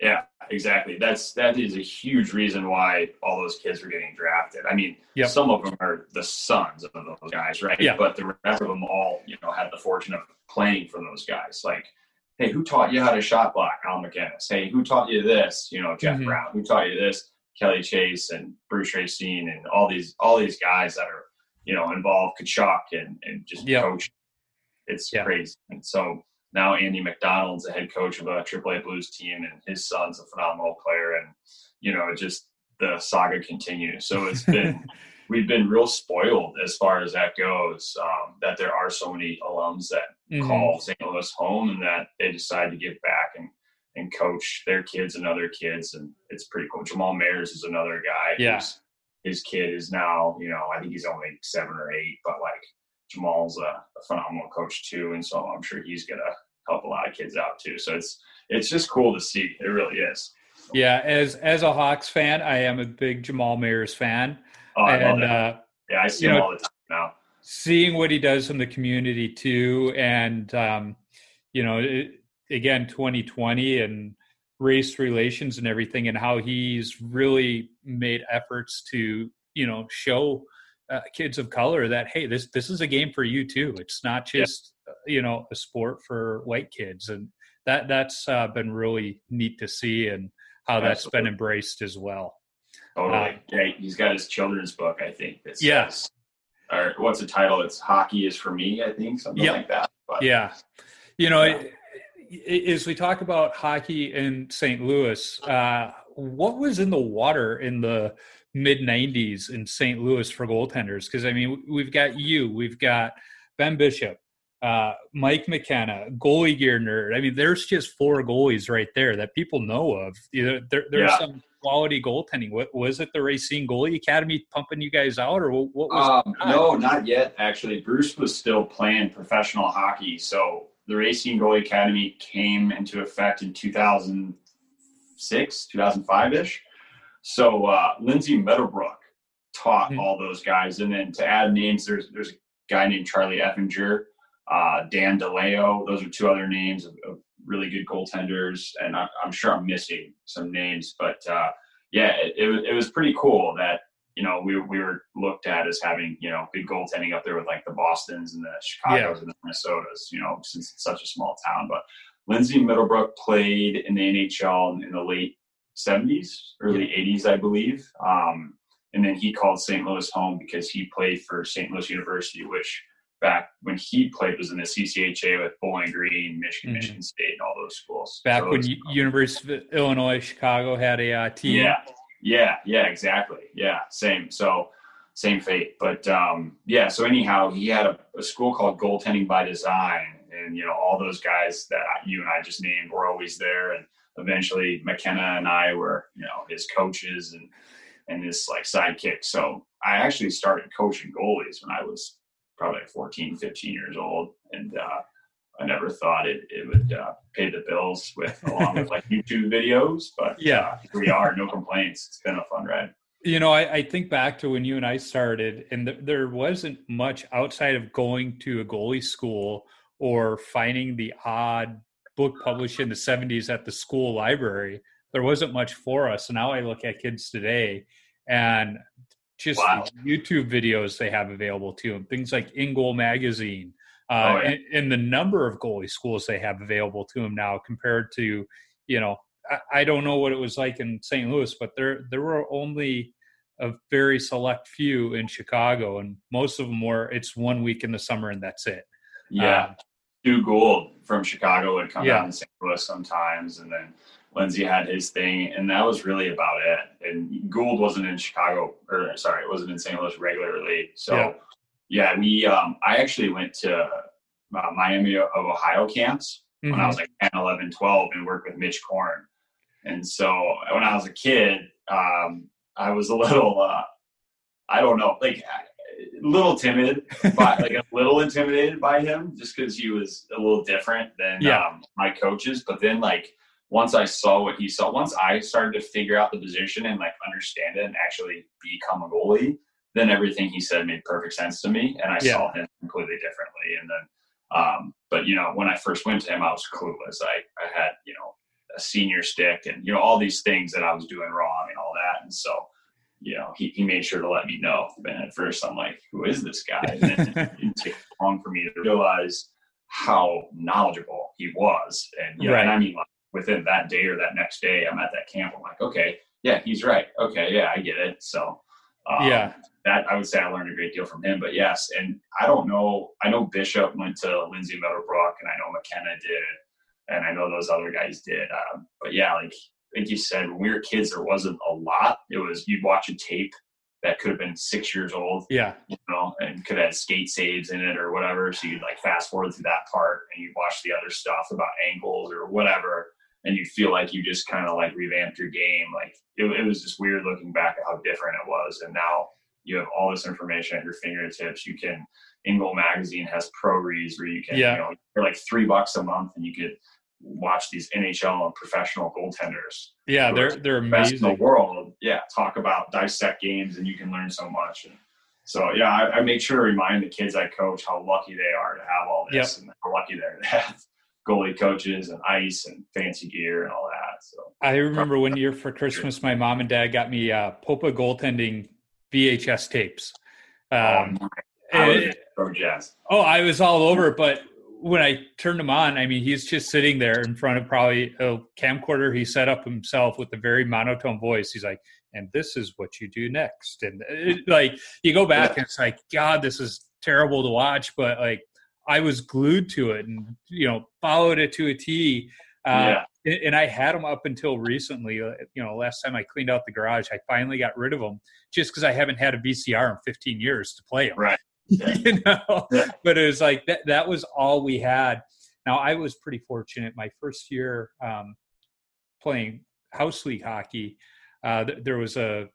Yeah, exactly. That's that is a huge reason why all those kids are getting drafted. I mean, Yep. some of them are the sons of those guys, right? Yeah. But the rest of them all, you know, had the fortune of playing for those guys. Like, hey, who taught you how to shot block? Al MacInnis. Hey, who taught you this? You know, Jeff Mhm. Brown. Who taught you this? Kelly Chase and Bruce Racine and all these all these guys that are, you know, involved, Tkachuk and and just Yep. coach. It's Yeah. crazy. And so now Andy McDonald's the head coach of a AAA Blues team, and his son's a phenomenal player. And you know, just the saga continues. So it's been we've been real spoiled as far as that goes. Um, that there are so many alums that Mhm. call St. Louis home, and that they decide to give back and and coach their kids and other kids, and it's pretty cool. Jamal Mayers is another guy. Yeah. his kid is now, you know, I think he's only seven or eight, but like Jamal's a, a phenomenal coach too, and so I'm sure he's gonna help a lot of kids out too. So it's it's just cool to see. It really is. Yeah, as as a Hawks fan, I am a big Jamal Mayers fan, Oh, I love and it. uh, yeah, I see him know, all the time now. seeing what he does in the community too and um, you know it, again 2020 and race relations and everything and how he's really made efforts to you know show uh, kids of color that hey this this is a game for you too it's not just uh, you know a sport for white kids and that that's uh, been really neat to see and how that's been embraced as well Totally. Uh, yeah, he's got his children's book, I think. That Yes. Or what's the title? It's Hockey is for Me, I think, something Yep. like that. But Yeah. You know, Yeah. as we talk about hockey in St. Louis, uh, what was in the water in the mid 90s in St. Louis for goaltenders? Because, I mean, we've got you, we've got Ben Bishop, uh, Mike McKenna, goalie gear nerd. I mean, there's just four goalies right there that people know of. You know, there, there's Yeah. some quality goaltending. What was it? The Racine Goalie Academy pumping you guys out, or what what was? Um, no, not yet. Actually, Bruce was still playing professional hockey. So the Racine Goalie Academy came into effect in 2006, 2005 ish. So uh, Lindsay Middlebrook taught Hmm. all those guys, and then to add names, there's there's a guy named Charlie Effinger, uh, Dan DeLeo. Those are two other names of, of really good goaltenders, and I, I'm sure I'm missing some names, but uh, yeah, it, it, was- it was pretty cool that you know, we, we were looked at as having, you know, good goaltending up there with like the Bostons and the Chicago's and the Minnesotas, you know, since it's such a small town. But Lindsay Middlebrook played in the NHL in the late 70s, early 80s, I believe. Um, and then he called St. Louis home because he played for St. Louis University, which back when he played was in the CCHA with Bowling Green, Michigan, Mhm. Michigan State, and all those schools. Back So when was- University of Illinois Chicago had a uh, team. yeah, yeah, yeah, exactly. Yeah, same. So same fate. But um, yeah, so anyhow, he had a, a school called Goaltending by Design, and you know all those guys that you and I just named were always there, and eventually McKenna and I were you know his coaches and and his like sidekick. So I actually started coaching goalies when I was probably like 14, 15 years old, and uh, I never thought it it would uh, pay the bills with along with like YouTube videos. But Yeah. uh, here we are, no complaints. It's been a fun ride. You know, I, I think back to when you and I started, and th- there wasn't much outside of going to a goalie school or finding the odd book published in the 70s at the school library. There wasn't much for us. And now I look at kids today and just Wow. YouTube videos they have available to them, things like InGoal Magazine, uh, Oh, yeah. and, and the number of goalie schools they have available to them now compared to, you know, I, I don't know what it was like in St. Louis, but there there were only a very select few in Chicago, and most of them were it's one week in the summer and that's it. Yeah. Um, Stu Gould from Chicago would come Yeah. down to St. Louis sometimes, and then Lindsay had his thing, and that was really about it. And Gould wasn't in Chicago, or sorry, it wasn't in St. Louis regularly. So, yeah, we, um, I actually went to uh, Miami of Ohio camps when I mhm. was like 10, 11, 12 and worked with Mitch Korn. And so when I was a kid, um, I was a little, uh, I don't know, like a little timid, by, like a little intimidated by him just because he was a little different than Yeah. um, my coaches. But then like once I saw what he saw, once I started to figure out the position and like understand it and actually become a goalie, then everything he said made perfect sense to me. And I Yeah. saw him completely differently. And then, um, but you know, when I first went to him, I was clueless. I, I had, you know, a senior stick and, you know, all these things that I was doing wrong and all that. And so, you know, he, he made sure to let me know. And at first I'm like, who is this guy? And then it didn't take long for me to realize how knowledgeable he was. And, you know, and I mean, like within that day or that next day, I'm at that camp. I'm like, okay, yeah, he's right. Okay. Yeah, I get it. So, um, yeah, that I would say I learned a great deal from him. But yes, and I don't know. I know Bishop went to Lindsay Middlebrook, and I know McKenna did, and I know those other guys did. Um, but yeah, like like you said, when we were kids, there wasn't a lot. It was you'd watch a tape that could have been six years old, yeah, you know, and could have had skate saves in it or whatever. So you'd like fast forward through that part, and you'd watch the other stuff about angles or whatever. And you feel like you just kind of like revamped your game. Like it, it was just weird looking back at how different it was. And now you have all this information at your fingertips. You can, InGoal Magazine has pro reads where you can, Yeah. you know, for like three bucks a month and you could watch these NHL and professional goaltenders. yeah. They're they're Best in the world. Yeah. Talk about dissect games and you can learn so much. And so, yeah, I, I make sure to remind the kids I coach how lucky they are to have all this and how lucky they're to have goalie coaches and ice and fancy gear and all that. So, I remember one year for Christmas, my mom and dad got me uh, Popa goaltending VHS tapes. Um, um, I pro jazz. Oh, I was all over it, but when I turned him on, I mean, he's just sitting there in front of probably a camcorder he set up himself with a very monotone voice. He's like, and this is what you do next. And it, like, you go back and it's like, God, this is terrible to watch, but like, I was glued to it and, you know, followed it to a T. Uh, yeah. and I had them up until recently. uh, You know, last time I cleaned out the garage, I finally got rid of them just because I haven't had a VCR in 15 years to play them. Right. Yeah. you know, Yeah. but it was like that. That was all we had. Now I was pretty fortunate. My first year um, playing house league hockey, uh, th- there was a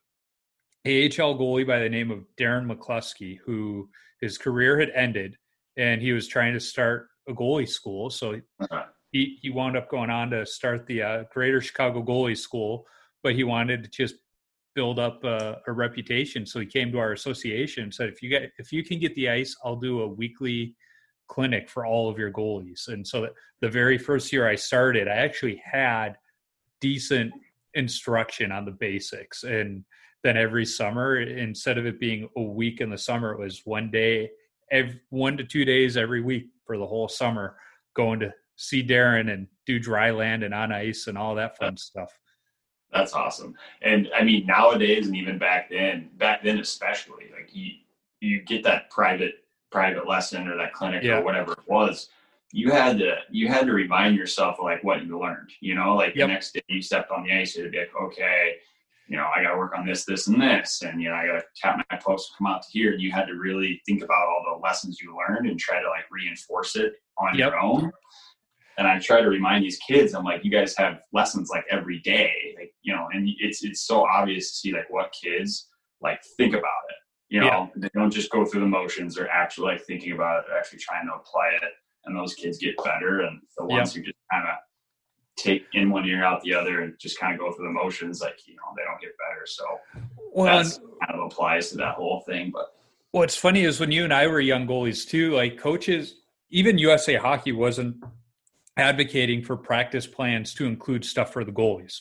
AHL goalie by the name of Darren McCluskey who his career had ended, and he was trying to start a goalie school. So he he wound up going on to start the uh, Greater Chicago Goalie School, but he wanted to just build up a, a reputation. So he came to our association and said, "If you get if you can get the ice, I'll do a weekly clinic for all of your goalies." And so the very first year I started, I actually had decent instruction on the basics, and then every summer, instead of it being a week in the summer, it was one day, every, one to two days every week for the whole summer, going to see Darren and do dry land and on ice and all that fun stuff. That's awesome. And I mean, nowadays and even back then, back then especially, like you you get that private private lesson or that clinic Yeah. or whatever it was. You had to you had to remind yourself of like what you learned. You know, like Yep. the next day you stepped on the ice, it'd be like, okay, you know, I got to work on this, this, and this, and you know, I got to tap my post to come out to here. And you had to really think about all the lessons you learned and try to like reinforce it on Yep. your own and I try to remind these kids, I'm like, you guys have lessons like every day, like you know, and it's it's so obvious to see like what kids like think about it. You know, they don't just go through the motions; they're actually like thinking about it, they're actually trying to apply it. and those kids get better, and the ones yep. who just kind of take in one ear out the other and just kind of go through the motions, like you know, they don't get better. So well, that kind of applies to that whole thing. But what's funny is when you and I were young goalies too, like coaches, even USA Hockey wasn't advocating for practice plans to include stuff for the goalies.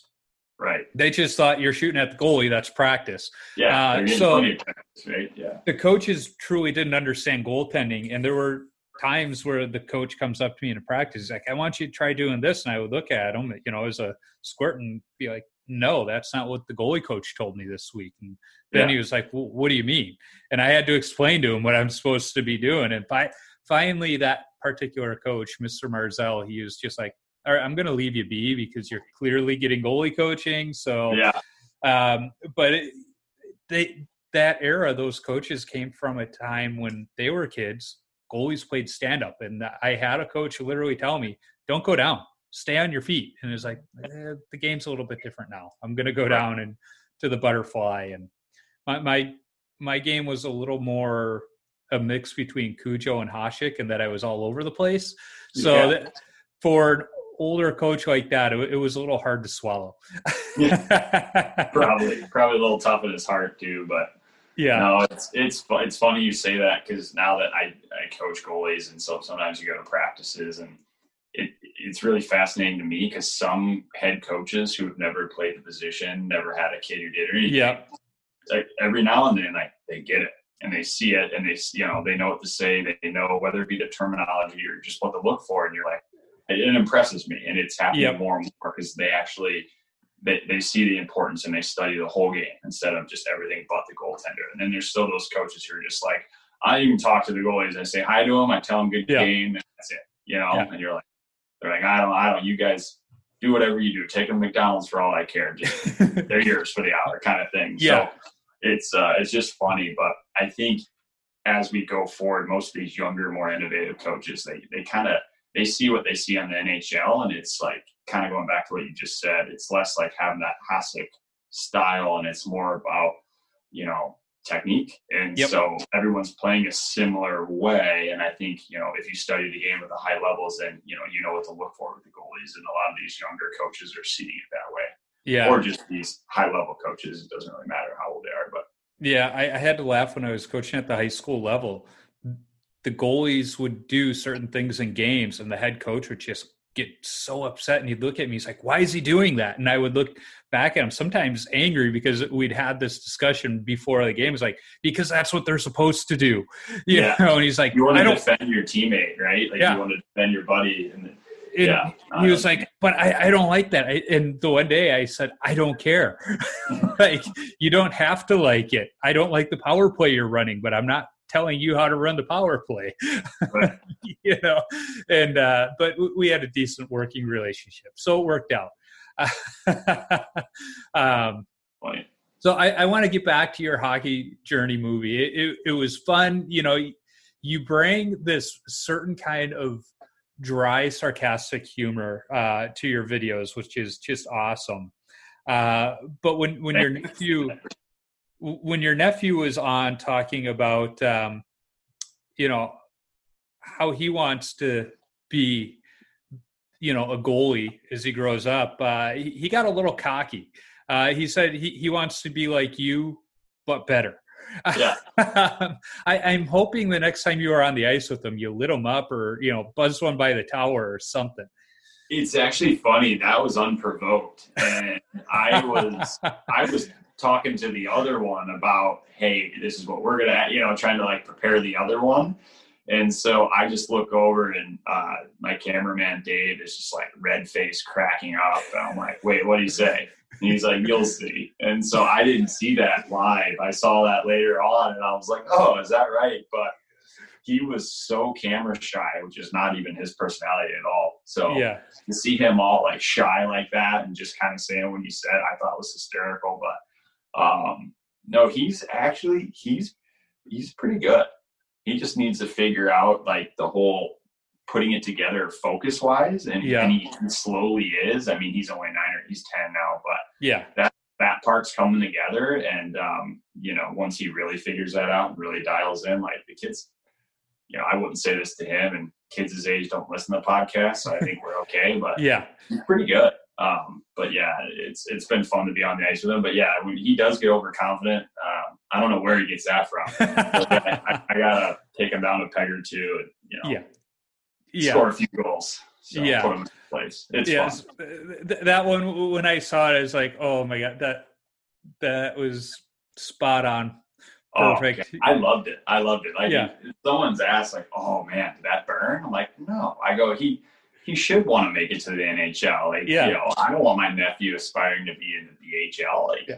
Right. They just thought you're shooting at the goalie. That's practice. Yeah. Uh, so practice, right? Yeah. The coaches truly didn't understand goaltending, and there were times where the coach comes up to me in a practice, he's like, "I want you to try doing this," and I would look at him, you know, as a squirt and be like, "No, that's not what the goalie coach told me this week." And then yeah. he was like, well, "What do you mean?" And I had to explain to him what I'm supposed to be doing. And by, finally, that particular coach, Mr. Marzell, he was just like, all right, I'm going to leave you be because you're clearly getting goalie coaching. So, yeah. Um, but it, they that era, those coaches came from a time when they were kids. Goalies played stand up, and I had a coach literally tell me, "Don't go down, stay on your feet." And it's like eh, the game's a little bit different now. I'm going to go down and to the butterfly, and my my my game was a little more a mix between Cujo and Hasek, and that I was all over the place. So yeah. that, for an older coach like that, it, it was a little hard to swallow. probably, probably a little tough in his heart too. But yeah, no, it's it's it's funny you say that because now that I I coach goalies, and so sometimes you go to practices, and it it's really fascinating to me because some head coaches who have never played the position, never had a kid who did or anything. Yeah. Like every now and then, like they get it and they see it and they you know they know what to say they know whether it be the terminology or just what to look for and you're like it impresses me and it's happening yep. more and more because they actually they, they see the importance and they study the whole game instead of just everything but the goaltender. And then there's still those coaches who are just like i even talk to the goalies. I say hi to them i tell them good yeah. game. And that's it you know? Yeah. and you're like they're like i don't i don't you guys do whatever you do. Take them mcdonald's for all i care. Just, they're yours for the hour kind of thing yeah. so it's uh it's just funny but i think as we go forward most of these younger more innovative coaches they they kind of they see what they see on the NHL, and it's like kind of going back to what you just said. It's less like having that Hasek style, and it's more about you know technique. And yep. so everyone's playing a similar way. And I think you know if you study the game at the high levels, then you know you know what to look for with the goalies. And a lot of these younger coaches are seeing it that way. Yeah. Or just these high level coaches. It doesn't really matter how old they are, but. Yeah, I, I had to laugh when I was coaching at the high school level the goalies would do certain things in games and the head coach would just get so upset and he'd look at me he's like why is he doing that and i would look back at him sometimes angry because we'd had this discussion before the game it's like because that's what they're supposed to do you yeah. know and he's like you want to defend your teammate right like yeah. you want to defend your buddy and and yeah, he was like, but I, I don't like that. I, and the one day I said, I don't care. like, you don't have to like it. I don't like the power play you're running, but I'm not telling you how to run the power play. Right. you know and uh, but we had a decent working relationship so it worked out. Um, so I, I want to get back to your hockey journey movie. It, it, it was fun you know you bring this certain kind of dry sarcastic humor uh, to your videos which is just awesome. Uh, but when when your nephew when your nephew was on talking about um, you know how he wants to be you know a goalie as he grows up uh, he, he, got a little cocky uh, he said he, he wants to be like you but better yeah. I, am hoping the next time you are on the ice with him, you lit him up or you know buzz one by the tower or something. It's actually funny. That was unprovoked, and I was I was talking to the other one about, hey, this is what we're gonna, you know, trying to like prepare the other one. And so I just look over and uh, my cameraman Dave is just like red face cracking up. And I'm like, wait, what do you say? And he's like, you'll see. And so I didn't see that live. I saw that later on and I was like, oh, is that right? But he was so camera shy, which is not even his personality at all. So yeah. to see him all like shy like that and just kind of saying what he said, I thought was hysterical. But um, no, he's actually he's he's pretty good. He just needs to figure out like the whole putting it together focus wise, and, yeah. and he, slowly is. I mean, he's only nine or he's ten now, but yeah, that that part's coming together. And um, you know, once he really figures that out, and really dials in, like the kids, you know, I wouldn't say this to him, and kids his age don't listen to podcasts, so I think we're okay. But yeah, he's pretty good. Um, but yeah, it's it's been fun to be on the ice with him. But yeah, when he does get overconfident. Um, I don't know where he gets that from. I, I, gotta take him down a peg or two, and you know, yeah, yeah, score a few goals. So yeah, put him in place. It's yes, that one when I saw it, I was like, oh my god, that that was spot on. Oh, Perfect. Oh, I loved it. I loved it. Like, yeah. someone's asked, like, "Oh man, did that burn?" I'm like, "No." I go, "He he should want to make it to the NHL. Like, yeah. you know, I don't want my nephew aspiring to be in the BHL. Like, yeah.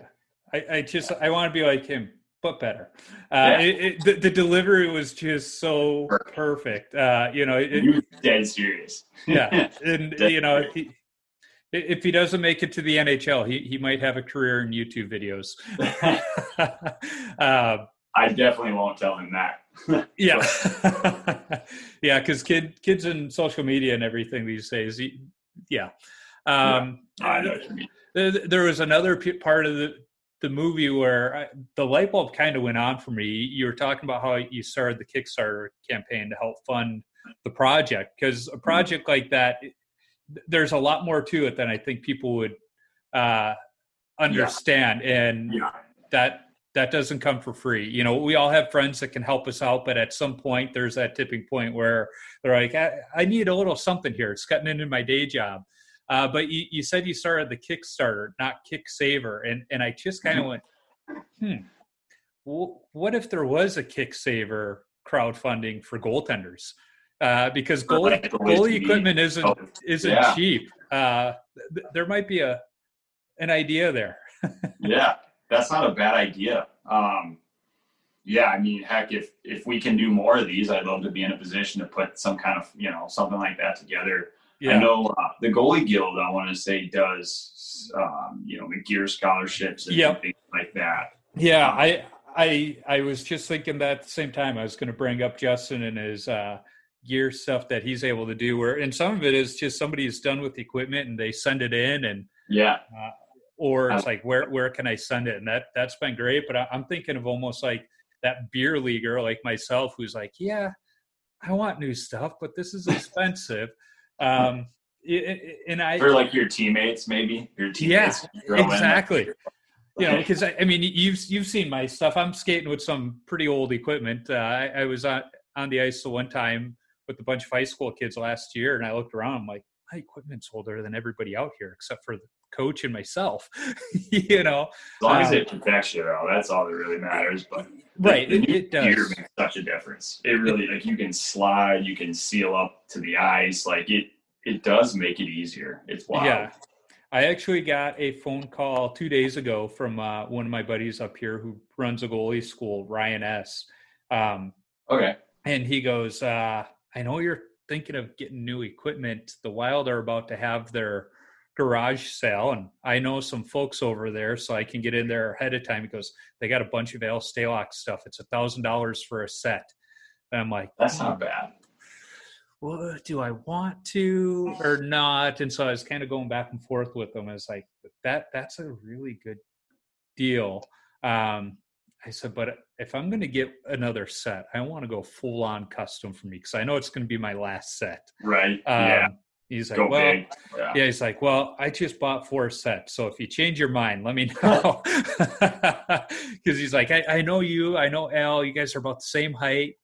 I, I just I want to be like him, but better. Uh, yeah. it, it, the, the, delivery was just so perfect. Uh, you know, it, dead serious. yeah, and you know, he, if he doesn't make it to the NHL, he he might have a career in YouTube videos. uh, I definitely won't tell him that. yeah, yeah, because kid kids and social media and everything these days. Yeah, um, yeah know There was another part of the the movie where I, the light bulb kind of went on for me. You were talking about how you started the Kickstarter campaign to help fund the project because a mm-hmm. project like that, there's a lot more to it than I think people would uh, understand, yeah. and yeah. that that doesn't come for free. You know, we all have friends that can help us out, but at some point, there's that tipping point where they're like, I, I need a little something here. It's cutting into my day job. Uh, but you, you said you started the Kickstarter, not Kicksaver, and and I just kind of mm-hmm. went, hmm, what if there was a Kicksaver crowdfunding for goaltenders? Uh, because goalie, goalie equipment isn't isn't yeah. cheap. Uh, th- there might be a an idea there. yeah, that's not a bad idea. Um, yeah, I mean, heck, if if we can do more of these, I'd love to be in a position to put some kind of you know something like that together. Yeah. I know uh, the goalie guild. I want to say does um, you know the gear scholarships and yep. things like that. Yeah, um, I I I was just thinking that at the same time. I was going to bring up Justin and his uh, gear stuff that he's able to do. Where and some of it is just somebody is done with the equipment and they send it in and yeah. Uh, or it's like where where can I send it? And that that's been great. But I, I'm thinking of almost like that beer leaguer like myself who's like, yeah, I want new stuff, but this is expensive. Um, and I or like your teammates, maybe your teammates. Yeah, exactly. You know, because I, I, mean, you've you've seen my stuff. I'm skating with some pretty old equipment. Uh, I, I, was on on the ice the one time with a bunch of high school kids last year, and I looked around. I'm like, my equipment's older than everybody out here, except for the coach and myself. you know, as long um, as it protects you, though, that's all that really matters. But right, the, it, it does. makes such a difference. It really like you can slide, you can seal up to the ice, like it it does make it easier. It's wild. Yeah. I actually got a phone call two days ago from uh, one of my buddies up here who runs a goalie school, Ryan S. Um, okay. And he goes, uh, I know you're thinking of getting new equipment. The Wild are about to have their garage sale, and I know some folks over there, so I can get in there ahead of time. He goes, they got a bunch of Al Stalock stuff. It's a thousand dollars for a set. And I'm like, that's not bad well, do I want to or not? And so I was kind of going back and forth with them. I was like, that that's a really good deal. Um, I said, but if I'm going to get another set, I want to go full on custom for me because I know it's going to be my last set. Right. Um, yeah. He's like, go well, yeah. yeah. He's like, well, I just bought four sets, so if you change your mind, let me know. Because he's like, I, I know you, I know Al, you guys are about the same height.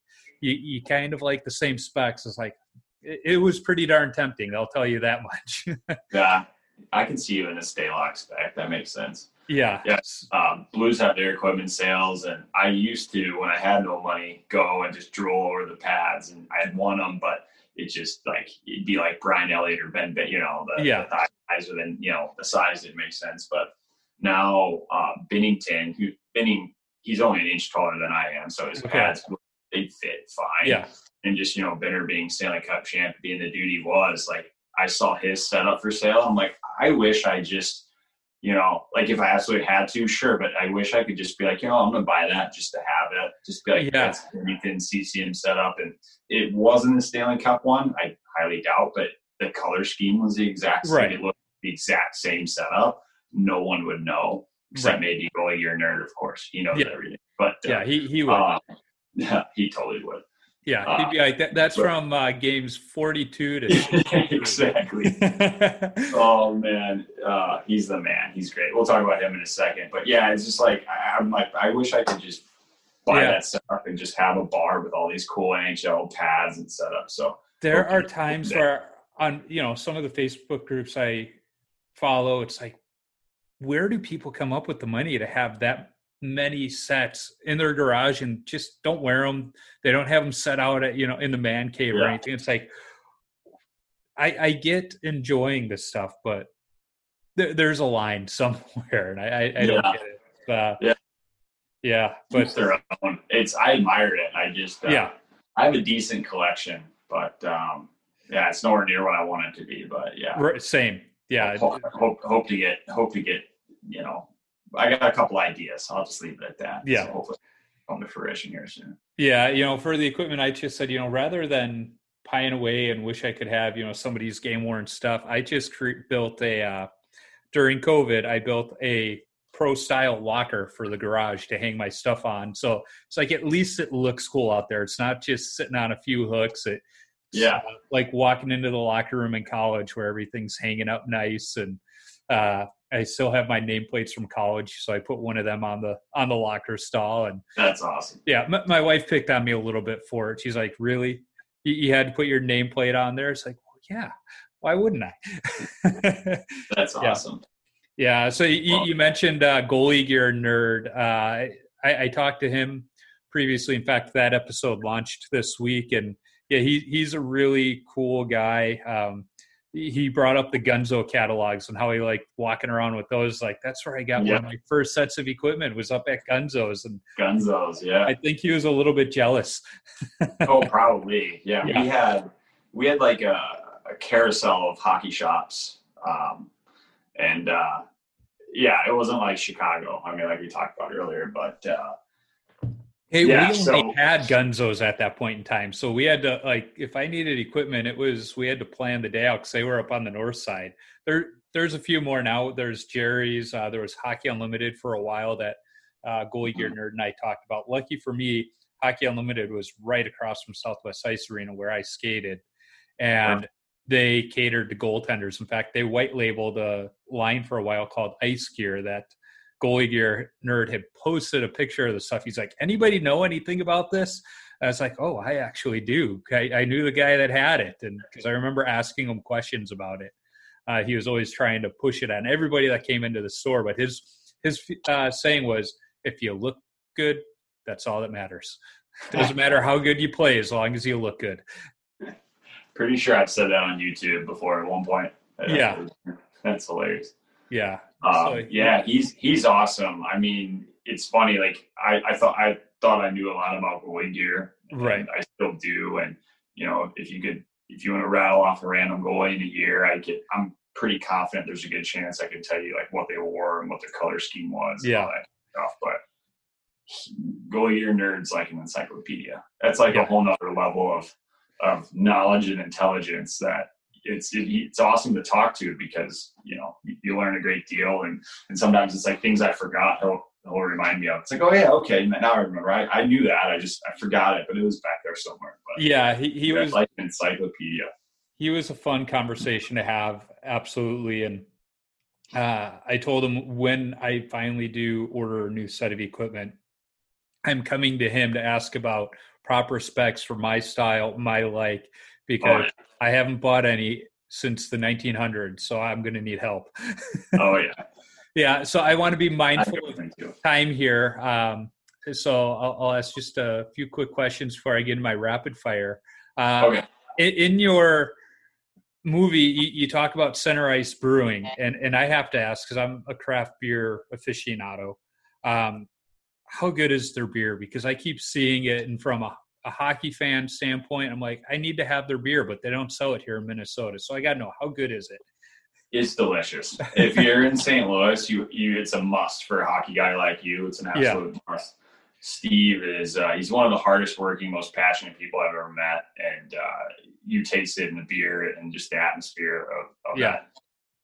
You, you kind of like the same specs. It's like, it, it was pretty darn tempting. I'll tell you that much. yeah, I can see you in a Stalock spec. That makes sense. Yeah. Yes. Um, Blues have their equipment sales, and I used to, when I had no money, go and just drool over the pads, and I'd want them, but it just like it'd be like Brian Elliott or Ben, you know, the, yeah. the thighs within, you know, the size didn't make sense. But now uh, Binnington, who Binning, he's only an inch taller than I am, so his okay. pads they fit fine. Yeah and just you know Benner being Stanley Cup champ, being the dude he was, like I saw his setup for sale. I'm like, I wish I just, you know, like if I absolutely had to, sure, but I wish I could just be like, you know, I'm gonna buy that just to have it, just be like, yeah, that's anything CCM setup, and it wasn't the Stanley Cup one. I highly doubt, but the color scheme was the exact same. Right. It looked the exact same setup. No one would know except right. maybe goalie, you're a nerd, of course. He knows yeah. everything, but uh, yeah, he he would. Uh, yeah, he totally would Yeah, Uh, he'd be like that, that's but- from uh, games 42 to exactly. Oh man, uh, he's the man. He's great. We'll talk about him in a second. But yeah, it's just like I, I'm like I wish I could just buy Yeah. that stuff and just have a bar with all these cool NHL pads and setup. So there are times where on you know some of the Facebook groups I follow, it's like, where do people come up with the money to have that many sets in their garage and just don't wear them? They don't have them set out at you know in the man cave or anything. It's like, I I get enjoying this stuff, but there, there's a line somewhere, and I I, I don't Yeah. get it. Uh, Yeah. yeah, but but their own. It's I admire it. I just uh, yeah, I have a decent collection, but um, yeah, it's nowhere near what I want it to be. But yeah, same. Yeah, hope, hope hope to get hope to get you know. I got a couple ideas. I'll just leave it at that. Yeah. So hopefully come to fruition here soon. Yeah, you know, for the equipment, I just said, you know, rather than pieing away and wish I could have, you know, somebody's game worn stuff, I just cre- built a, uh, during COVID, I built a pro style locker for the garage to hang my stuff on. So it's like at least it looks cool out there. It's not just sitting on a few hooks. It, Yeah. uh, like walking into the locker room in college where everything's hanging up nice and, uh, I still have my nameplates from college, so I put one of them on the on the locker stall, and That's awesome. yeah, my, my wife picked on me a little bit for it. She's like, "Really? You, you had to put your nameplate on there?" It's like, well, yeah. Why wouldn't I? That's awesome. yeah. So you, you mentioned uh, goalie gear nerd. Uh, I, I talked to him previously. In fact, that episode launched this week, and yeah, he he's a really cool guy. Um, he brought up the Gunzo catalogs and how he liked walking around with those. Like that's where I got Yeah. one of my first sets of equipment was up at Gunzo's, and Gunzos, yeah. I think he was a little bit jealous. oh, probably. Yeah, Yeah. we had we had like a, a carousel of hockey shops, um, and uh, yeah, it wasn't like Chicago. I mean, like we talked about earlier, but uh, Hey, Yeah, we only so- had Gunzos at that point in time, so we had to like if I needed equipment, it was we had to plan the day out because they were up on the north side. There, there's a few more now. There's Jerry's. Uh, there was Hockey Unlimited for a while that uh, goalie gear nerd and I talked about. Lucky for me, Hockey Unlimited was right across from Southwest Ice Arena where I skated, and they catered to goaltenders. In fact, they white labeled a line for a while called Ice Gear that goalie gear nerd had posted a picture of the stuff. He's like, anybody know anything about this? And I was like, oh, I actually do. I, I knew the guy that had it, and because I remember asking him questions about it. Uh, he was always trying to push it on everybody that came into the store. But his his uh, saying was, if you look good, that's all that matters. It doesn't matter how good you play as long as you look good. pretty sure I've said that on YouTube before at one point. Yeah. that's hilarious. Yeah. Um, yeah, he's he's awesome. I mean, it's funny. Like I, I thought I thought I knew a lot about goalie gear, Right. I still do. And you know, if you could, if you want to rattle off a random goalie in a year, I get. I'm pretty confident there's a good chance I could tell you like what they wore and what their color scheme was. Yeah. stuff. But goalie gear nerds like an encyclopedia. That's like Yeah. a whole nother level of of knowledge and intelligence that it's it, it's awesome to talk to because you know you, learn a great deal and and sometimes it's like things I forgot he'll he'll remind me of. It's like oh yeah okay now I remember I, I knew that I just I forgot it but it was back there somewhere. But Yeah. He, he was like an encyclopedia. he was a fun conversation to have absolutely and uh, i told him when i finally do order a new set of equipment i'm coming to him to ask about proper specs for my style my like because Oh, i haven't bought any since the 1900s so i'm going to need help Oh yeah, yeah so i want to be mindful of time here. Um, so I'll, I'll ask just a few quick questions before I get into my rapid fire. Uh, Okay. in, in your movie, you, you talk about Center Ice Brewing, and, and I have to ask because I'm a craft beer aficionado. Um, how good is their beer? Because I keep seeing it, and from a, a hockey fan standpoint, I'm like, I need to have their beer, but they don't sell it here in Minnesota. So I got to know how good is it? It's delicious. if you're in St. Louis, you you it's a must for a hockey guy like you. It's an Yeah. absolute must. Steve is uh, he's one of the hardest working, most passionate people I've ever met, and uh, you taste it in the beer and just the atmosphere of, of Yeah. that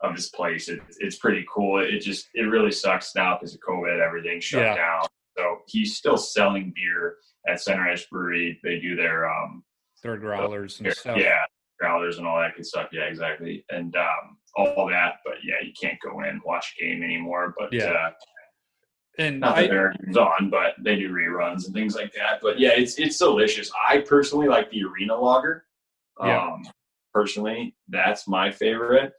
of this place. It, it's pretty cool. It just it really sucks now because of COVID, everything shut Yeah. down. So he's still selling beer at Center Ice Brewery. They do their um, their growlers and stuff. Yeah, growlers and all that good stuff. Yeah, exactly. And um, all that. But yeah, you can't go in and watch a game anymore. But Yeah. uh, And not that I, they're on, but they do reruns and things like that. But yeah, it's it's delicious. I personally like the arena lager. Yeah. Um, personally, that's my favorite.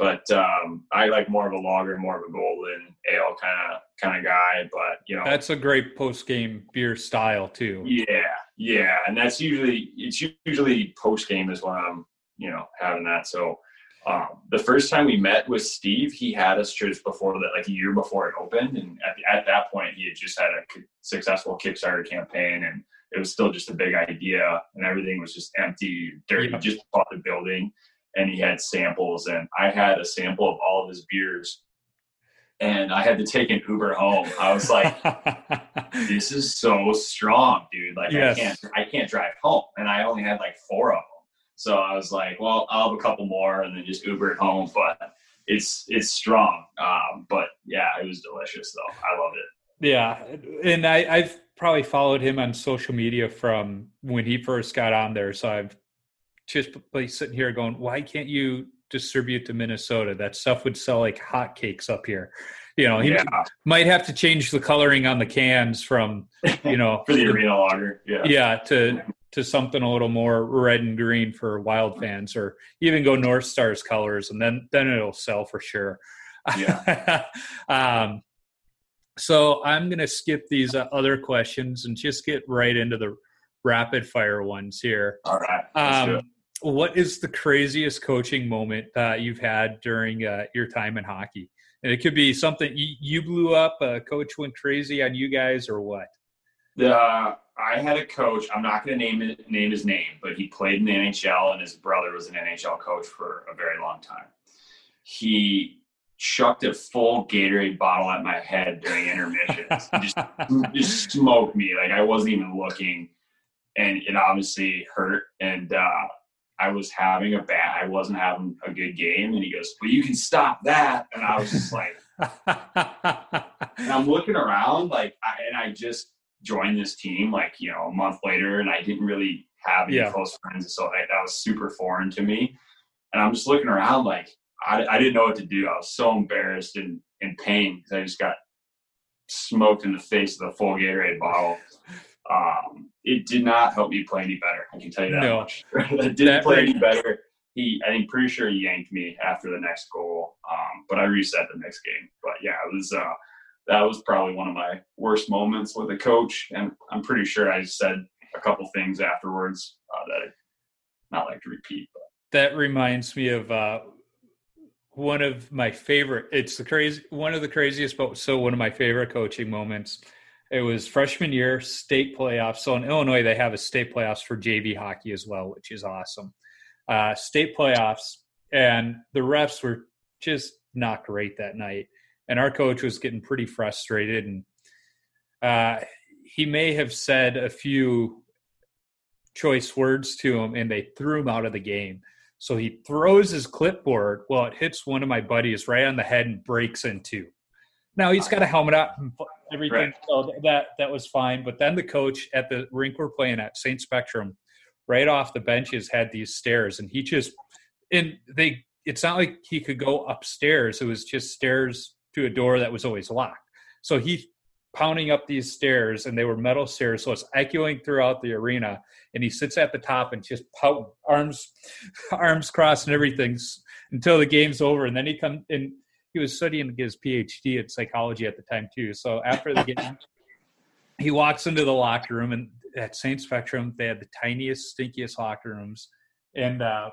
But um, I like more of a lager, more of a golden ale kind of kind of guy. But you know, that's a great post game beer style too. yeah, yeah, and that's usually it's usually post game is when I'm you know having that. So um, the first time we met with Steve, he had us just before that, like a year before it opened, and at, the, at that point, he had just had a successful Kickstarter campaign, and it was still just a big idea, and everything was just empty, dirty. Yeah. Just bought the building, and he had samples, and I had a sample of all of his beers, and I had to take an Uber home. I was like this is so strong, dude. Like Yes. I can't I can't drive home. And I only had like four of them. So I was like, well, I'll have a couple more and then just Uber it home. But it's it's strong. Um, but yeah, it was delicious though. I loved it. Yeah, and I, I've probably followed him on social media from when he first got on there. So I've just like sitting here going, why can't you distribute to Minnesota? That stuff would sell like hotcakes up here. You know, he yeah, might have to change the coloring on the cans from, you know, for the arena lager. Yeah. yeah, to to something a little more red and green for wild fans, or even go North Stars colors, and then then it'll sell for sure. Yeah. um, so I'm going to skip these uh, other questions and just get right into the rapid fire ones here. All right. let's do it. Um, what is the craziest coaching moment that you've had during uh, your time in hockey? And it could be something you, you blew up, a coach went crazy on you guys, or what? The, I had a coach. I'm not going to name it, name his name, but he played in the NHL, and his brother was an NHL coach for a very long time. He chucked a full Gatorade bottle at my head during intermissions. just just smoked me like I wasn't even looking, and it obviously hurt. And uh, I was having a bad. I wasn't having a good game, and he goes, "Well, you can stop that." And I was just like, and I'm looking around like, I, and I just joined this team like you know a month later, and I didn't really have any Yeah. close friends, so like, that was super foreign to me. And I'm just looking around like I, I didn't know what to do. I was so embarrassed and in pain because I just got smoked in the face with a full Gatorade bottle. Um, it did not help me play any better. I can tell you that No. much. it didn't That play any better. He, I think, pretty sure he yanked me after the next goal. Um, but I reset the next game. But yeah, it was. Uh, that was probably one of my worst moments with a coach, and I'm pretty sure I said a couple things afterwards uh, that I'd not like to repeat. But that reminds me of uh, one of my favorite. It's the crazy one of the craziest, but so one of my favorite coaching moments. It was freshman year state playoffs. So in Illinois, they have a state playoffs for JV hockey as well, which is awesome. Uh, state playoffs, and the refs were just not great that night. And our coach was getting pretty frustrated, and uh, he may have said a few choice words to him, and they threw him out of the game. So he throws his clipboard. Well, it hits one of my buddies right on the head and breaks in two. Now he's got a helmet up and everything, Right. so that that was fine. But then the coach at the rink we're playing at Saint Spectrum, right off the benches, had these stairs, and he just and they. It's not like he could go upstairs. It was just stairs to a door that was always locked. So he pounding up these stairs, and they were metal stairs, so it's echoing throughout the arena. And he sits at the top and just pout, arms, arms crossed, and everything until the game's over. And then he come and he was studying his PhD in psychology at the time too. So after the game, he walks into the locker room, and at Saint Spectrum, they had the tiniest, stinkiest locker rooms. And uh,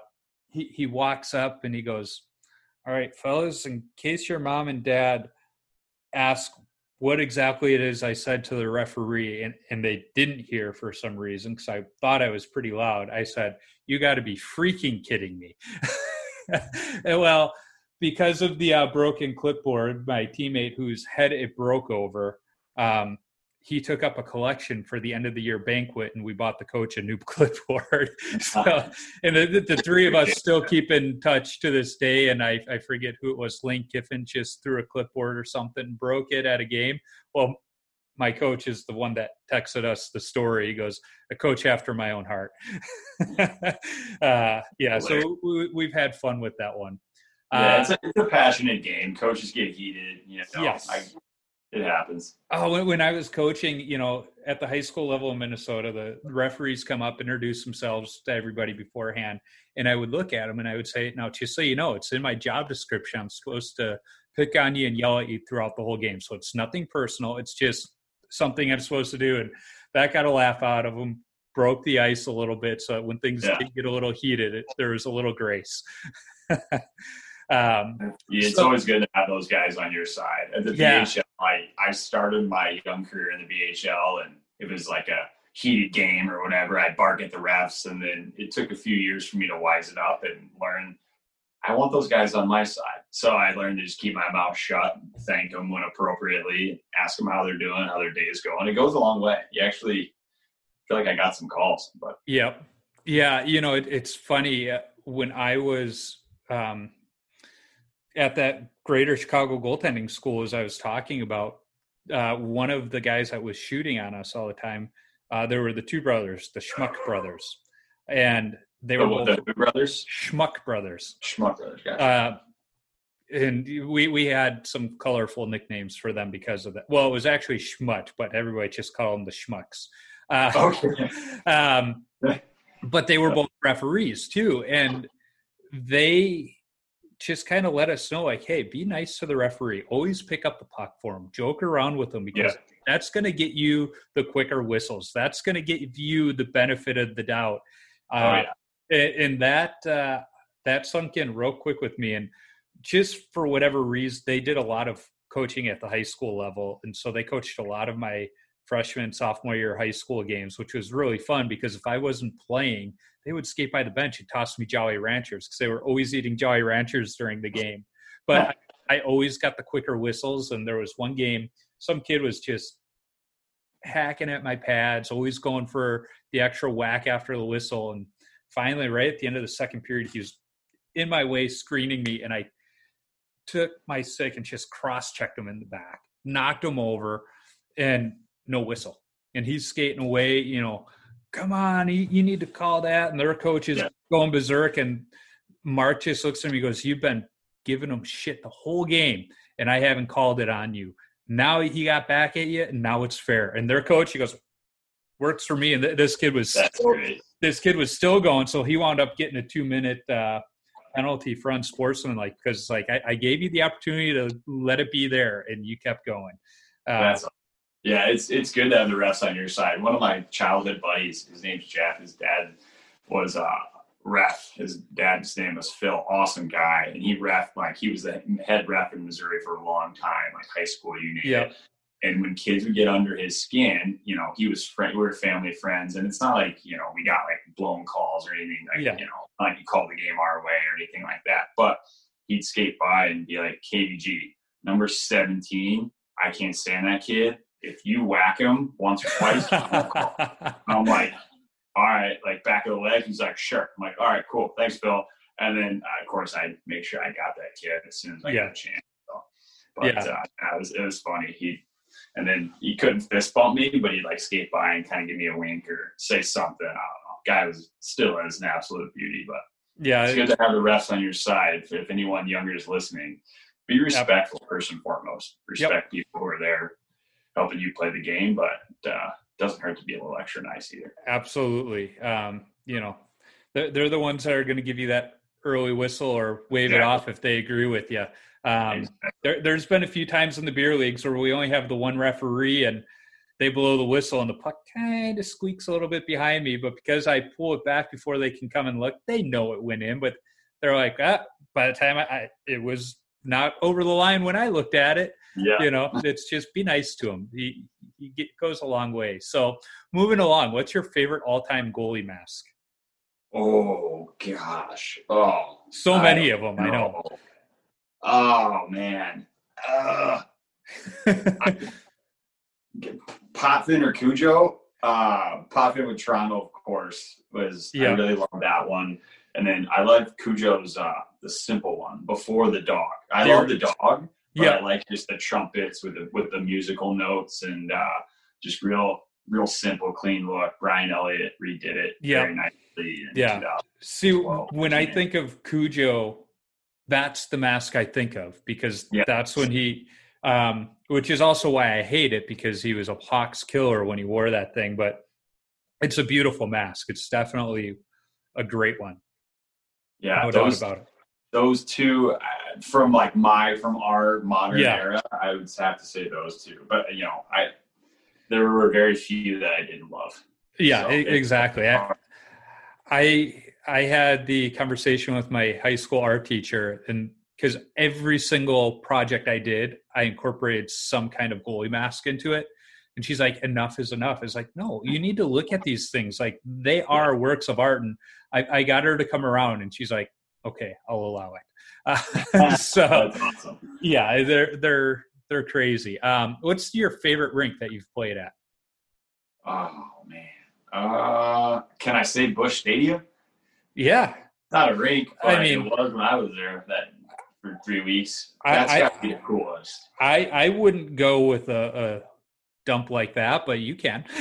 he he walks up and he goes, "All right, fellas, in case your mom and dad ask what exactly it is I said to the referee, and, and they didn't hear for some reason because I thought I was pretty loud. I said, You got to be freaking kidding me. well, because of the uh, broken clipboard, my teammate whose head it broke over, um, he took up a collection for the end of the year banquet, and we bought the coach a new clipboard. so, and the, the, three of us still keep in touch to this day. And I, I forget who it was. Lane Kiffin just threw a clipboard or something, broke it at a game. Well, my coach is the one that texted us the story. He goes, "A coach after my own heart." uh, yeah, so we, have had fun with that one. Yeah, uh, it's, a, it's, a, passionate game. Coaches get heated. You know, yes. I, it happens. Oh, when, when I was coaching, you know, at the high school level in Minnesota, the referees come up, introduce themselves to everybody beforehand, and I would look at them and I would say, "Now, just so you know, it's in my job description. I'm supposed to pick on you and yell at you throughout the whole game. So it's nothing personal. It's just something I'm supposed to do." And that got a laugh out of them. Broke the ice a little bit, so when things yeah. get a little heated, it, there was a little grace. Um, yeah, it's so, always good to have those guys on your side. At the yeah. BHL, I, I started my young career in the BHL, and it was like a heated game or whatever. I'd bark at the refs, and then it took a few years for me to wise it up and learn. I want those guys on my side, so I learned to just keep my mouth shut, thank them when appropriately, ask them how they're doing, how their day is going. It goes a long way. You actually feel like I got some calls, but yep, yeah. You know, it, it's funny uh, when I was um, at that Greater Chicago goaltending school, as I was talking about, uh, one of the guys that was shooting on us all the time, uh, there were the two brothers, the Schmuck brothers, and they were both the brothers, Schmuck brothers. Schmuck brothers. Gotcha. Uh, and we we had some colorful nicknames for them because of that. Well, it was actually Schmut, but everybody just called them the Schmucks. Uh, okay. um, but they were both referees too, and they just kind of let us know like hey be nice to the referee always pick up the puck for him joke around with him because yeah. that's going to get you the quicker whistles that's going to get you the benefit of the doubt oh, uh, yeah. and that uh, that sunk in real quick with me and just for whatever reason they did a lot of coaching at the high school level and so they coached a lot of my freshman sophomore year high school games which was really fun because if i wasn't playing they would skate by the bench and toss me Jolly Ranchers because they were always eating Jolly Ranchers during the game. But I, I always got the quicker whistles. And there was one game, some kid was just hacking at my pads, always going for the extra whack after the whistle. And finally, right at the end of the second period, he was in my way, screening me. And I took my stick and just cross checked him in the back, knocked him over, and no whistle. And he's skating away, you know, come on, you, need to call that. And their coach is yeah. going berserk. And Mark just looks at me goes, You've been giving them shit the whole game, and I haven't called it on you. Now he got back at you, and now it's fair. And their coach, he goes, works for me. And th- this kid was still, this kid was still going, so he wound up getting a two minute uh, penalty for unsportsmanlike because like I, I, gave you the opportunity to let it be there, and you kept going. Uh, yeah, it's it's good to have the refs on your side. One of my childhood buddies, his name's Jeff. His dad was a ref. His dad's name was Phil. Awesome guy, and he ref like he was the head ref in Missouri for a long time, like high school, you name yep. it. And when kids would get under his skin, you know, he was friend. We were family friends, and it's not like you know we got like blown calls or anything. Like yeah. you know, like he called the game our way or anything like that. But he'd skate by and be like, "KVG, number seventeen. I can't stand that kid." If you whack him once or twice, I'm like, all right, like back of the leg. He's like, sure. I'm like, all right, cool. Thanks, Bill. And then, uh, of course, I make sure I got that kid as soon as I yeah. got a chance. So, but yeah. uh, it was it was funny. He and then he couldn't fist bump me, but he'd like skate by and kind of give me a wink or say something. I don't know. Guy was still is an absolute beauty, but yeah, it's good to have the refs on your side. If, if anyone younger is listening, be respectful yep. first and foremost. Respect yep. people who are there helping you play the game, but uh, doesn't hurt to be a little extra nice either. Absolutely. Um, you know, they're, they're the ones that are going to give you that early whistle or wave it off if they agree with you. Um, there, has been a few times in the beer leagues where we only have the one referee and they blow the whistle and the puck kind of squeaks a little bit behind me. But because I pull it back before they can come and look, they know it went in. But they're like, ah, by the time I, I it was not over the line when I looked at it. Yeah. You know, it's just be nice to him. He he get, goes a long way. So moving along, what's your favorite all-time goalie mask? Oh gosh. Oh. So many of them, know. I know. Oh man. Uh, Potvin or Cujo? Uh, Potvin with Toronto, of course, was yeah. I really love that one. And then I love Cujo's uh, the simple one before the dog. I love the dog, Yeah. I like just the trumpets with the with the musical notes and uh, just real real simple, clean look. Brian Elliott redid it Yeah. very nicely. Yeah. 2000. See, when I think of Cujo, that's the mask I think of because Yeah. that's when he, um, which is also why I hate it because he was a Hawks killer when he wore that thing. But it's a beautiful mask. It's definitely a great one. Yeah, No doubt about it. Those two uh, from like my from our modern Yeah. era, I would have to say those two. But you know, I there were very few that I didn't love. Yeah, So exactly. I, I I had the conversation with my high school art teacher, and because every single project I did, I incorporated some kind of goalie mask into it. And she's like, "Enough is enough." It's like, no, you need to look at these things like they are works of art. And I, I got her to come around, and she's like, "Okay, I'll allow it." Uh, so awesome. yeah, they're they're they're crazy. Um, what's your favorite rink that you've played at? Oh man. Uh, can I say Busch Stadium? Yeah, Not a rink, I mean- it was when I was there that for three weeks. That's I- got to be the coolest. I I wouldn't go with a, a dump like that, but you can.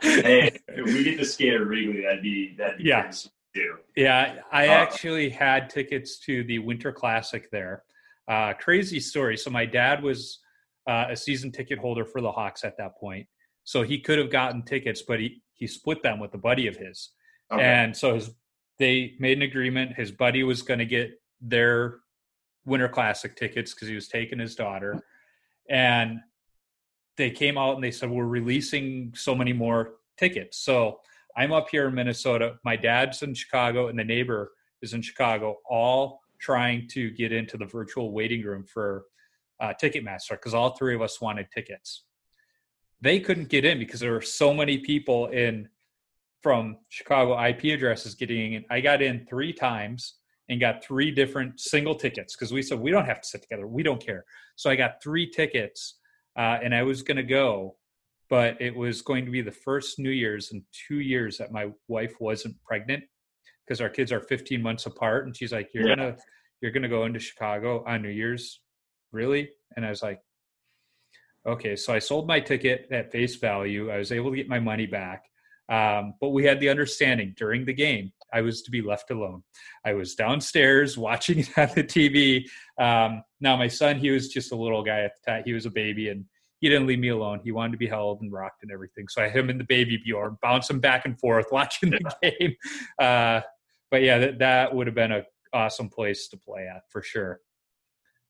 Hey, if we get to skate at Wrigley, that'd be that'd be Yeah. Too. yeah, I Uh, actually had tickets to the Winter Classic there. Uh, crazy story. So my dad was uh, a season ticket holder for the Hawks at that point, so he could have gotten tickets, but he he split them with a buddy of his. Okay. And so his they made an agreement. His buddy was going to get their Winter Classic tickets because he was taking his daughter, and they came out and they said we're releasing so many more tickets. So I'm up here in Minnesota. My dad's in Chicago, and the neighbor is in Chicago, all trying to get into the virtual waiting room for uh, Ticketmaster because all three of us wanted tickets. They couldn't get in because there were so many people in from Chicago IP addresses getting in. I got in three times and got three different single tickets because we said we don't have to sit together. We don't care. So I got three tickets uh, and I was going to go, but it was going to be the first New Year's in two years that my wife wasn't pregnant because our kids are 15 months apart. And she's like, "You're Yeah. gonna, you're gonna go into Chicago on New Year's, really?" And I was like, "Okay." So I sold my ticket at face value. I was able to get my money back. Um, but we had the understanding during the game I was to be left alone. I was downstairs watching it on the TV. Um, now my son, he was just a little guy at the time. He was a baby, and he didn't leave me alone. He wanted to be held and rocked and everything. So I had him in the baby Bjorn, bouncing back and forth, watching the game. Uh, but yeah, that, that would have been a awesome place to play at for sure.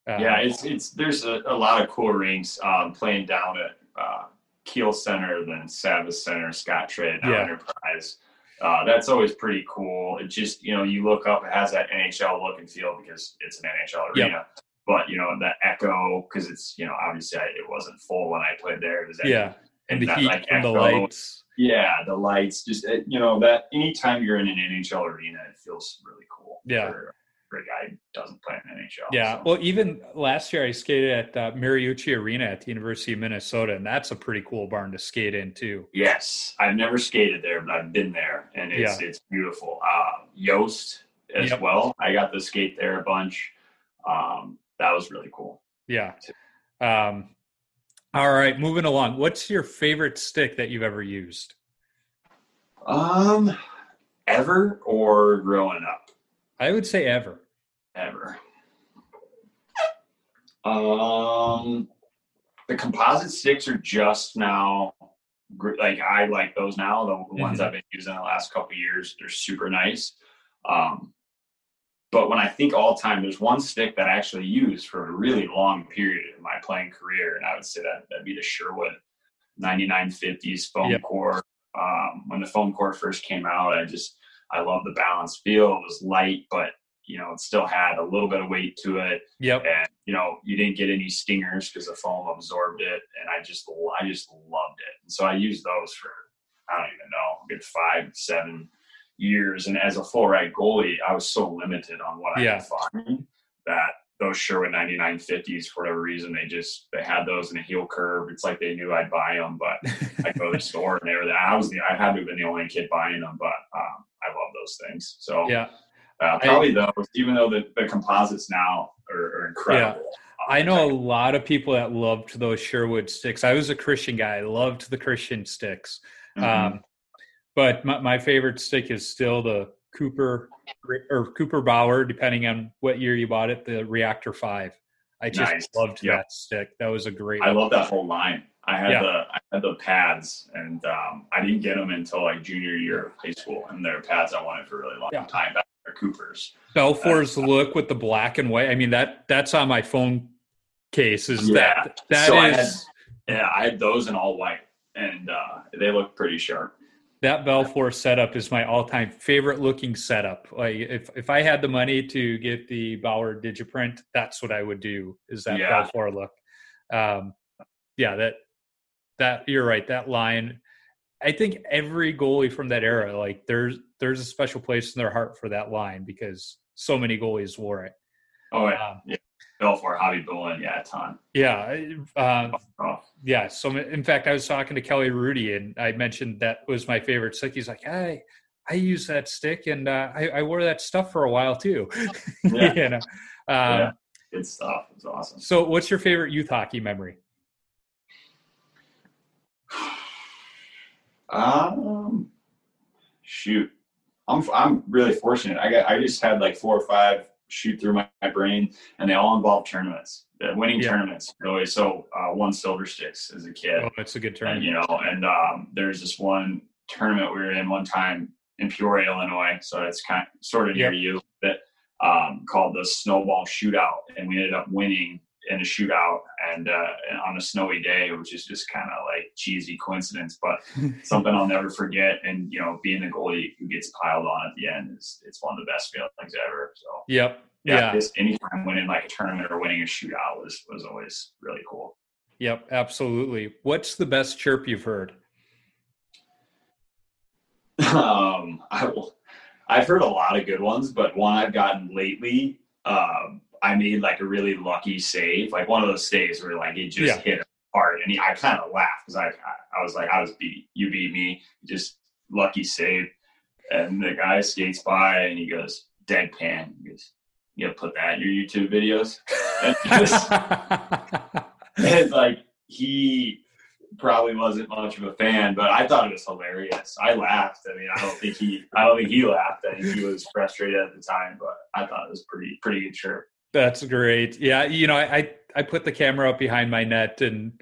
Um, yeah, it's it's there's a, a lot of cool rinks um, playing down at uh, Kiel Center, then Savvis Center, Scottrade, Yeah. Enterprise. Uh, that's always pretty cool. It just you know you look up, it has that NHL look and feel because it's an NHL Yep. But you know that echo because it's you know obviously I, it wasn't full when I played there. Yeah, and the that, heat like, from the lights. Yeah, the lights, just you know that anytime you're in an NHL arena, it feels really cool. Yeah. for, for a guy who doesn't play in NHL. Yeah, so. well, even last year I skated at uh, Mariucci Arena at the University of Minnesota, and that's a pretty cool barn to skate in too. Yes, I've never skated there, but I've been there, and it's it's beautiful. Uh, Yost as Yep. well. I got to skate there a bunch. Um, that was really cool. Yeah. Um, all right, moving along. What's your favorite stick that you've ever used? Um, ever or growing up? I would say ever. Ever. Um, the composite sticks are just now. Like I like those now. The, ones Mhm. I've been using the last couple of years, they're super nice. Um, but when I think all time, there's one stick that I actually used for a really long period in my playing career, and I would say that that'd be the Sherwood 9950s foam Yep. core. Um, when the foam core first came out, I just I love the balanced feel. It was light, but you know it still had a little bit of weight to it, Yep. and you know you didn't get any stingers because the foam absorbed it, and I just I just loved it. And so I used those for I don't even know, a good five seven years. And as a full right goalie, I was so limited on what Yeah. I could find that those Sherwood 9950s, for whatever reason, they just they had those in a heel curve. It's like they knew I'd buy them, but I go to the store and they were there. I was the I had to have been the only kid buying them, but um, I love those things. So yeah. Uh, probably those, even though the, the composites now are, are incredible. Yeah. I know a lot of people that loved those Sherwood sticks. I was a Christian guy. I loved the Christian sticks. Mhm. Um, but my, my favorite stick is still the Cooper or Cooper Bauer, depending on what year you bought it, the Reactor 5. I just Nice. loved Yep. that stick. That was a great I love that whole line. I had Yeah. the I had the pads, and um, I didn't get them until like junior year of high school, and they're pads I wanted for a really long Yeah. time. Back they're Coopers. Belfour's look with the black and white. I mean that that's on my phone case. Is Yeah. that that So I is- Yeah, I had those in all white, and uh, they look pretty sharp. That Belfour setup is my all-time favorite looking setup. Like if if I had the money to get the Bauer Digiprint, that's what I would do. Is that Yeah. Belfour look? Um, yeah, that that you're right. That line, I think every goalie from that era, like there's there's a special place in their heart for that line because so many goalies wore it. Oh yeah, Um, Belfour, Hobby Bullen, yeah, a ton. yeah, uh, Oh, yeah. So in fact, I was talking to Kelly Hrudey, and I mentioned that was my favorite stick. He's like, hey I use that stick, and uh, I, I wore that stuff for a while too." Yeah. you know. Um, yeah, good stuff. It's awesome. So, what's your favorite youth hockey memory? Um, shoot, I'm I'm really fortunate. I got I just had like four or five shoot through my, my brain, and they all involve tournaments, winning Yeah. tournaments. Really, so uh, won silver sticks as a kid, Oh, it's a good turn. and you know, and um, there's this one tournament we were in one time in Peoria, Illinois. So it's kind of sort of near Yep. you that um, called the Snowball Shootout, and we ended up winning in a shootout and uh, on a snowy day, which is just kind of like cheesy coincidence, but something I'll never forget. And you know, being the goalie who gets piled on at the end is it's one of the best feelings ever. So Yep. yeah, Yeah. just anytime winning like a tournament or winning a shootout was was always really cool. Yep. Absolutely. What's the best chirp you've heard? um, I will. I've heard a lot of good ones, but one I've gotten lately, um, I made like a really lucky save, like one of those saves where like it just Yeah. hit hard, and he, I kind of laughed because I, I I was like I was beat, you beat me, just lucky save, and the guy skates by and he goes deadpan, he goes, you gotta put that in your YouTube videos, and just and like he probably wasn't much of a fan, but I thought it was hilarious. I laughed. I mean, I don't think he, I don't think he laughed. I think he was frustrated at the time, but I thought it was pretty, pretty good. That's great. Yeah, you know, I, I put the camera up behind my net and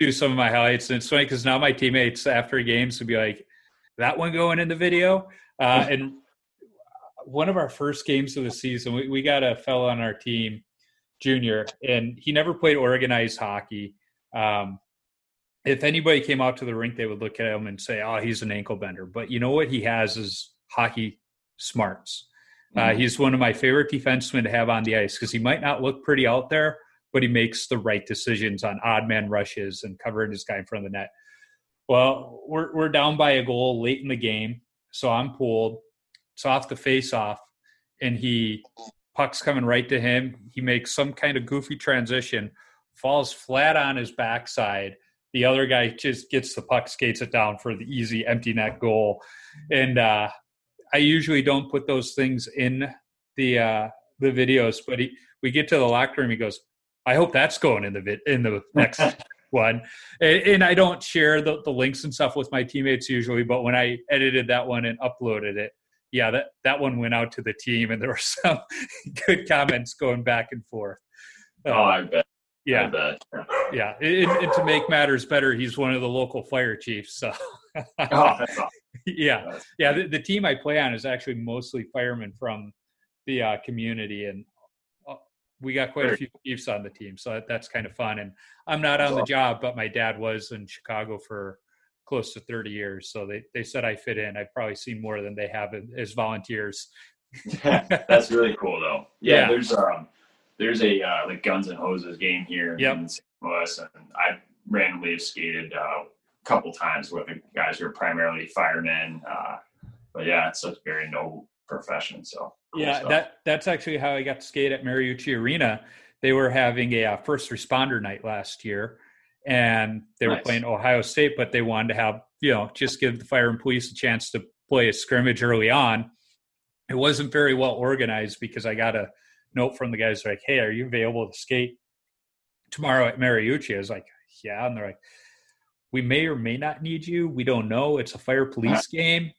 do some of my highlights, and it's funny because now my teammates after games would be like, "That one going in the video," uh, and one of our first games of the season, we, we got a fellow on our team, junior, and he never played organized hockey. Um, if anybody came out to the rink, they would look at him and say, "Oh, he's an ankle bender." But you know what he has is hockey smarts. Uh, he's one of my favorite defensemen to have on the ice because he might not look pretty out there, but he makes the right decisions on odd man rushes and covering his guy in front of the net. Well, we're we're down by a goal late in the game, so I'm pulled. It's off the face off, and he puck's coming right to him. He makes some kind of goofy transition, falls flat on his backside. The other guy just gets the puck, skates it down for the easy empty net goal, and uh, I usually don't put those things in the uh, the videos, but he, we get to the locker room. He goes, "I hope that's going in the vid- in the next one." And, and I don't share the, the links and stuff with my teammates usually, but when I edited that one and uploaded it, yeah, that that one went out to the team, and there were some good comments going back and forth. Oh, Uh, I bet. I yeah, bet. yeah. And, and to make matters better, he's one of the local fire chiefs. So, Oh, that's awesome. Yeah, yeah. The, the team I play on is actually mostly firemen from the uh, community, and uh, we got quite a few chiefs on the team, so that, that's kind of fun. And I'm not on the job, but my dad was in Chicago for close to 30 years, so they they said I fit in. I've probably seen more than they have as volunteers. That's really cool, though. Yeah, Yeah. there's um, there's a uh, like Guns and Hoses game here Yep. in St. Louis, and I randomly have skated uh, couple times with the guys who are primarily firemen. Uh, but yeah, it's a very noble profession. So cool Yeah, stuff. that that's actually how I got to skate at Mariucci Arena. They were having a uh, first responder night last year, and they were playing Ohio State, but they wanted to have you know just give the fire and police a chance to play a scrimmage early on. it wasn't very well organized because I got a note from the guys like, "Hey, are you available to skate tomorrow at Mariucci?" I was like, "Yeah," and they're like, "We may or may not need you. We don't know. It's a fire police game."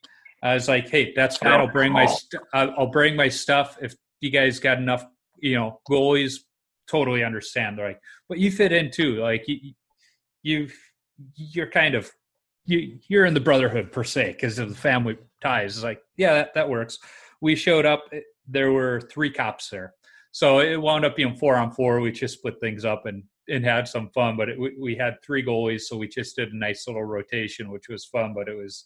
I was like, "Hey, that's fine. I'll bring my st- I'll bring my stuff if you guys got enough, you know, goalies. Totally understand." They're like, "But you fit in too. Like you, you you're kind of you you're in the brotherhood per se because of the family ties." It's like, yeah, that, that works. We showed up. Eh, there were three cops there, so it wound up being four on four. We just split things up and and had some fun. But it, we, we had three goalies, so we just did a nice little rotation, which was fun. But it was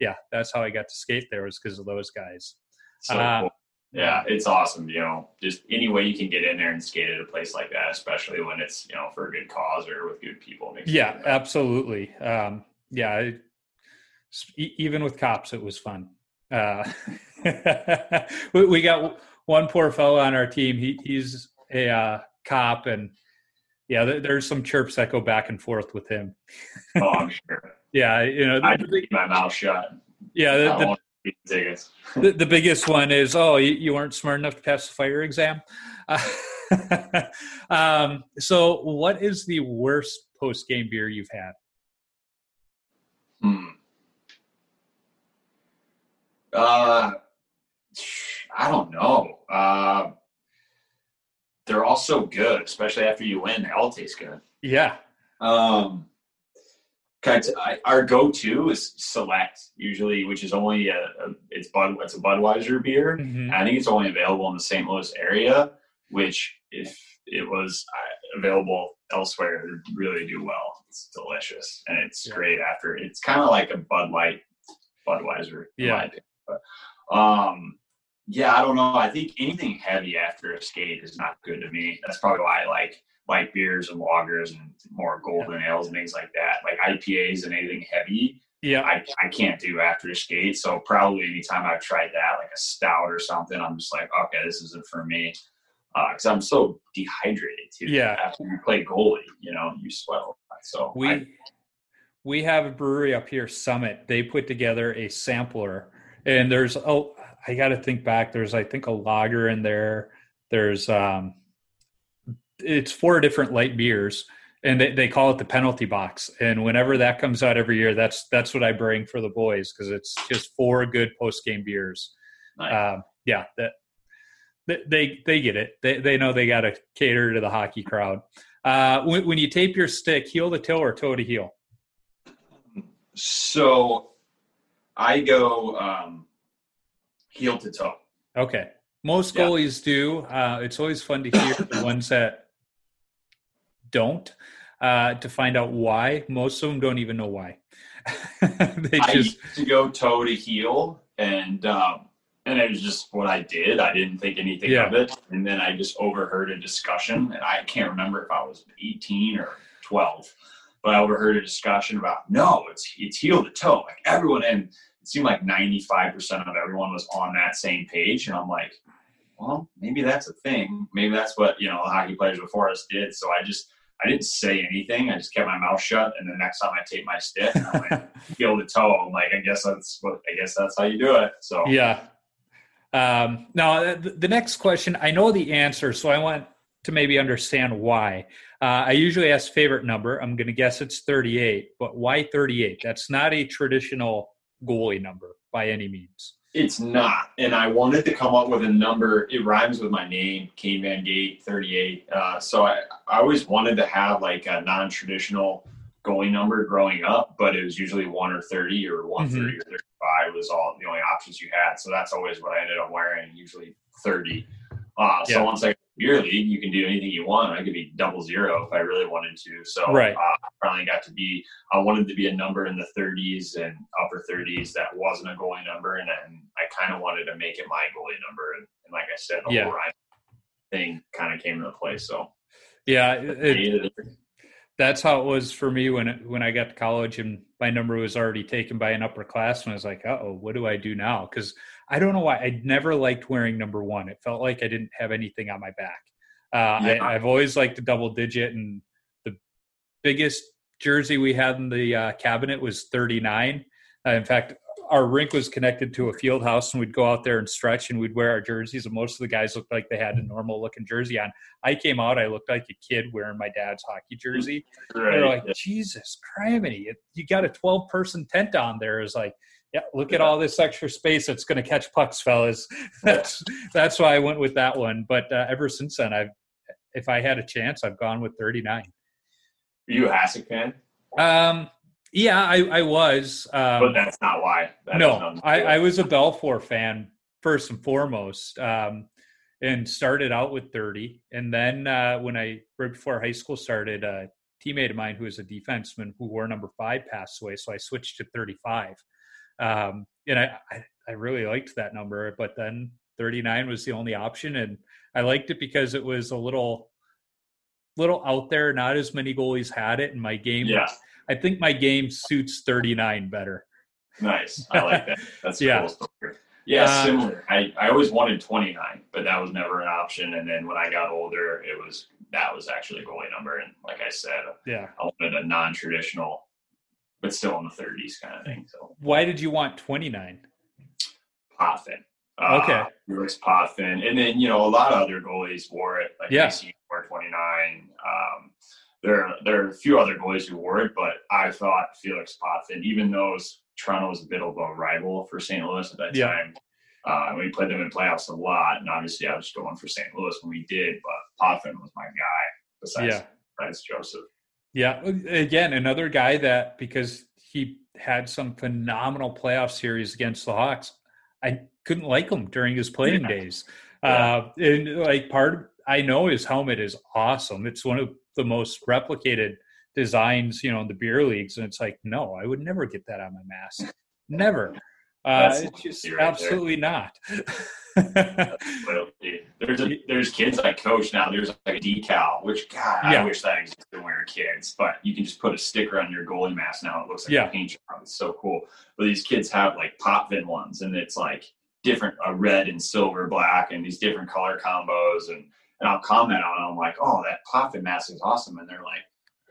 yeah, that's how I got to skate there was because of those guys. So uh, cool. Yeah, it's awesome. You know, just any way you can get in there and skate at a place like that, especially when it's you know for a good cause or with good people. yeah, absolutely. Um, yeah, it, even with cops, it was fun. Uh, we, we, got one poor fellow on our team. He, he's a uh, cop, and yeah, there, there's some chirps that go back and forth with him. oh, I'm sure. Yeah, you know, I keep my mouth shut. Yeah, the, the, the, the, biggest one is, oh, you, you, weren't smart enough to pass the fire exam. Uh, um, so, what is the worst post game beer you've had? Hmm. Uh, I don't know. Uh, they're all so good, especially after you win. They all taste good. Yeah. Um, kind of, I, our go-to is select usually which is only a, a it's bud it's a budweiser beer mm-hmm. i think it's only available in the st louis area which if it was available elsewhere would really do well it's delicious and it's yeah. great after it's kind of like a bud light budweiser yeah but um yeah i don't know i think anything heavy after a skate is not good to me that's probably why i like light beers and lagers and more golden ales and things like that. Like IPAs and anything heavy. Yeah. I, I can't do after a skate. So probably anytime I've tried that, like a stout or something, I'm just like, okay, this isn't for me. Uh, cause I'm so dehydrated too. Yeah. After you play goalie, you know, you sweat a lot. So we, I, we have a brewery up here, Summit. They put together a sampler and there's, oh, I got to think back. There's, I think a lager in there. There's, um, it's four different light beers and they, they call it the penalty box and whenever that comes out every year that's that's what i bring for the boys because it's just four good post game beers nice. um, yeah that they they get it they, they know they got to cater to the hockey crowd uh, when, when you tape your stick heel to toe or toe to heel so i go um, heel to toe okay most goalies do uh, it's always fun to hear the ones that don't uh, to find out why. Most of them don't even know why. they just I used to go toe to heel, and um, and it was just what I did. I didn't think anything yeah. of it, and then I just overheard a discussion, and I can't remember if I was 18 or 12, but I overheard a discussion about no, it's it's heel to toe, like everyone, and it seemed like 95% of everyone was on that same page, and I'm like, well, maybe that's a thing. Maybe that's what you know the hockey players before us did. So I just I didn't say anything. I just kept my mouth shut. And the next time I tape my stick, I'm like, heel to toe. I'm like, I guess that's what, I guess that's how you do it. So, yeah. Um, now, uh, the next question, I know the answer, so I want to maybe understand why. Uh, I usually ask favorite number. I'm going to guess it's 38, but why 38? That's not a traditional goalie number by any means. It's not. And I wanted to come up with a number. It rhymes with my name, Kane Van Gate 38. Uh, so I, I always wanted to have like a non traditional goalie number growing up, but it was usually one or 30 or 130 mm-hmm. or 35 was all the only options you had. So that's always what I ended up wearing, usually 30. Uh, so yeah. once I beer league, you can do anything you want. I could be double zero if I really wanted to. So right. uh, I finally got to be. I wanted to be a number in the 30s and upper 30s that wasn't a goalie number, and, and I kind of wanted to make it my goalie number. And, and like I said, the yeah. whole thing kind of came into place. So yeah, it, that's how it was for me when when I got to college and my number was already taken by an upperclassman. I was like, oh, what do I do now? Because I don't know why I never liked wearing number one. It felt like I didn't have anything on my back. Uh, yeah. I, have always liked the double digit, and the biggest jersey we had in the uh, cabinet was 39. Uh, in fact, our rink was connected to a field house, and we'd go out there and stretch, and we'd wear our jerseys. And most of the guys looked like they had a normal looking jersey on. I came out, I looked like a kid wearing my dad's hockey jersey. Right. They're like, Jesus criminy, you got a 12 person tent on there. Is like, yeah, look at all this extra space that's going to catch pucks, fellas. that's that's why I went with that one. But uh, ever since then, I've if I had a chance, I've gone with 39. Are you a Hasek fan? Um, yeah, I, I was. Um, but that's not why. That no, I, I, was a Belfour fan first and foremost, um, and started out with 30. And then uh, when I, right before high school started, a teammate of mine who was a defenseman who wore number five passed away. So I switched to 35. Um, and I, I, I really liked that number, but then 39 was the only option. And I liked it because it was a little, little out there. Not as many goalies had it, and my game yeah. I think my game suits 39 better. Nice. I like that. That's yeah. cool. Yeah, uh, similar. I, I always wanted 29, but that was never an option. And then when I got older, it was that was actually a goalie number. And like I said, yeah, I wanted a non-traditional, but still in the 30s kind of thing. So why did you want 29? Potvin. Uh, okay. Felix Potvin. And then, you know, a lot of other goalies wore it. Like yeah. wore 29. Um, there there are a few other goalies who wore it, but I thought Felix Potvin, even though Toronto was a bit of a rival for St. Louis at that yeah. time, uh, we played them in playoffs a lot, and obviously I was going for St. Louis when we did, but Potvin was my guy besides, yeah. besides Joseph. Yeah, again, another guy that because he had some phenomenal playoff series against the Hawks, I couldn't like him during his playing yeah. days. Yeah. Uh, and like part, I know his helmet is awesome. It's one of the most replicated designs, you know, in the beer leagues. And it's like, no, I would never get that on my mask. Never. Uh, it's just right absolutely there. not. there's a, there's kids I coach now. There's like a decal, which God, yeah. I wish that existed when we were kids. But you can just put a sticker on your goalie mask now. It looks like yeah. a paint job. It's so cool. But these kids have like Potvin ones, and it's like different, a red and silver, black, and these different color combos. And and I'll comment on it. I'm like, oh, that Potvin mask is awesome. And they're like,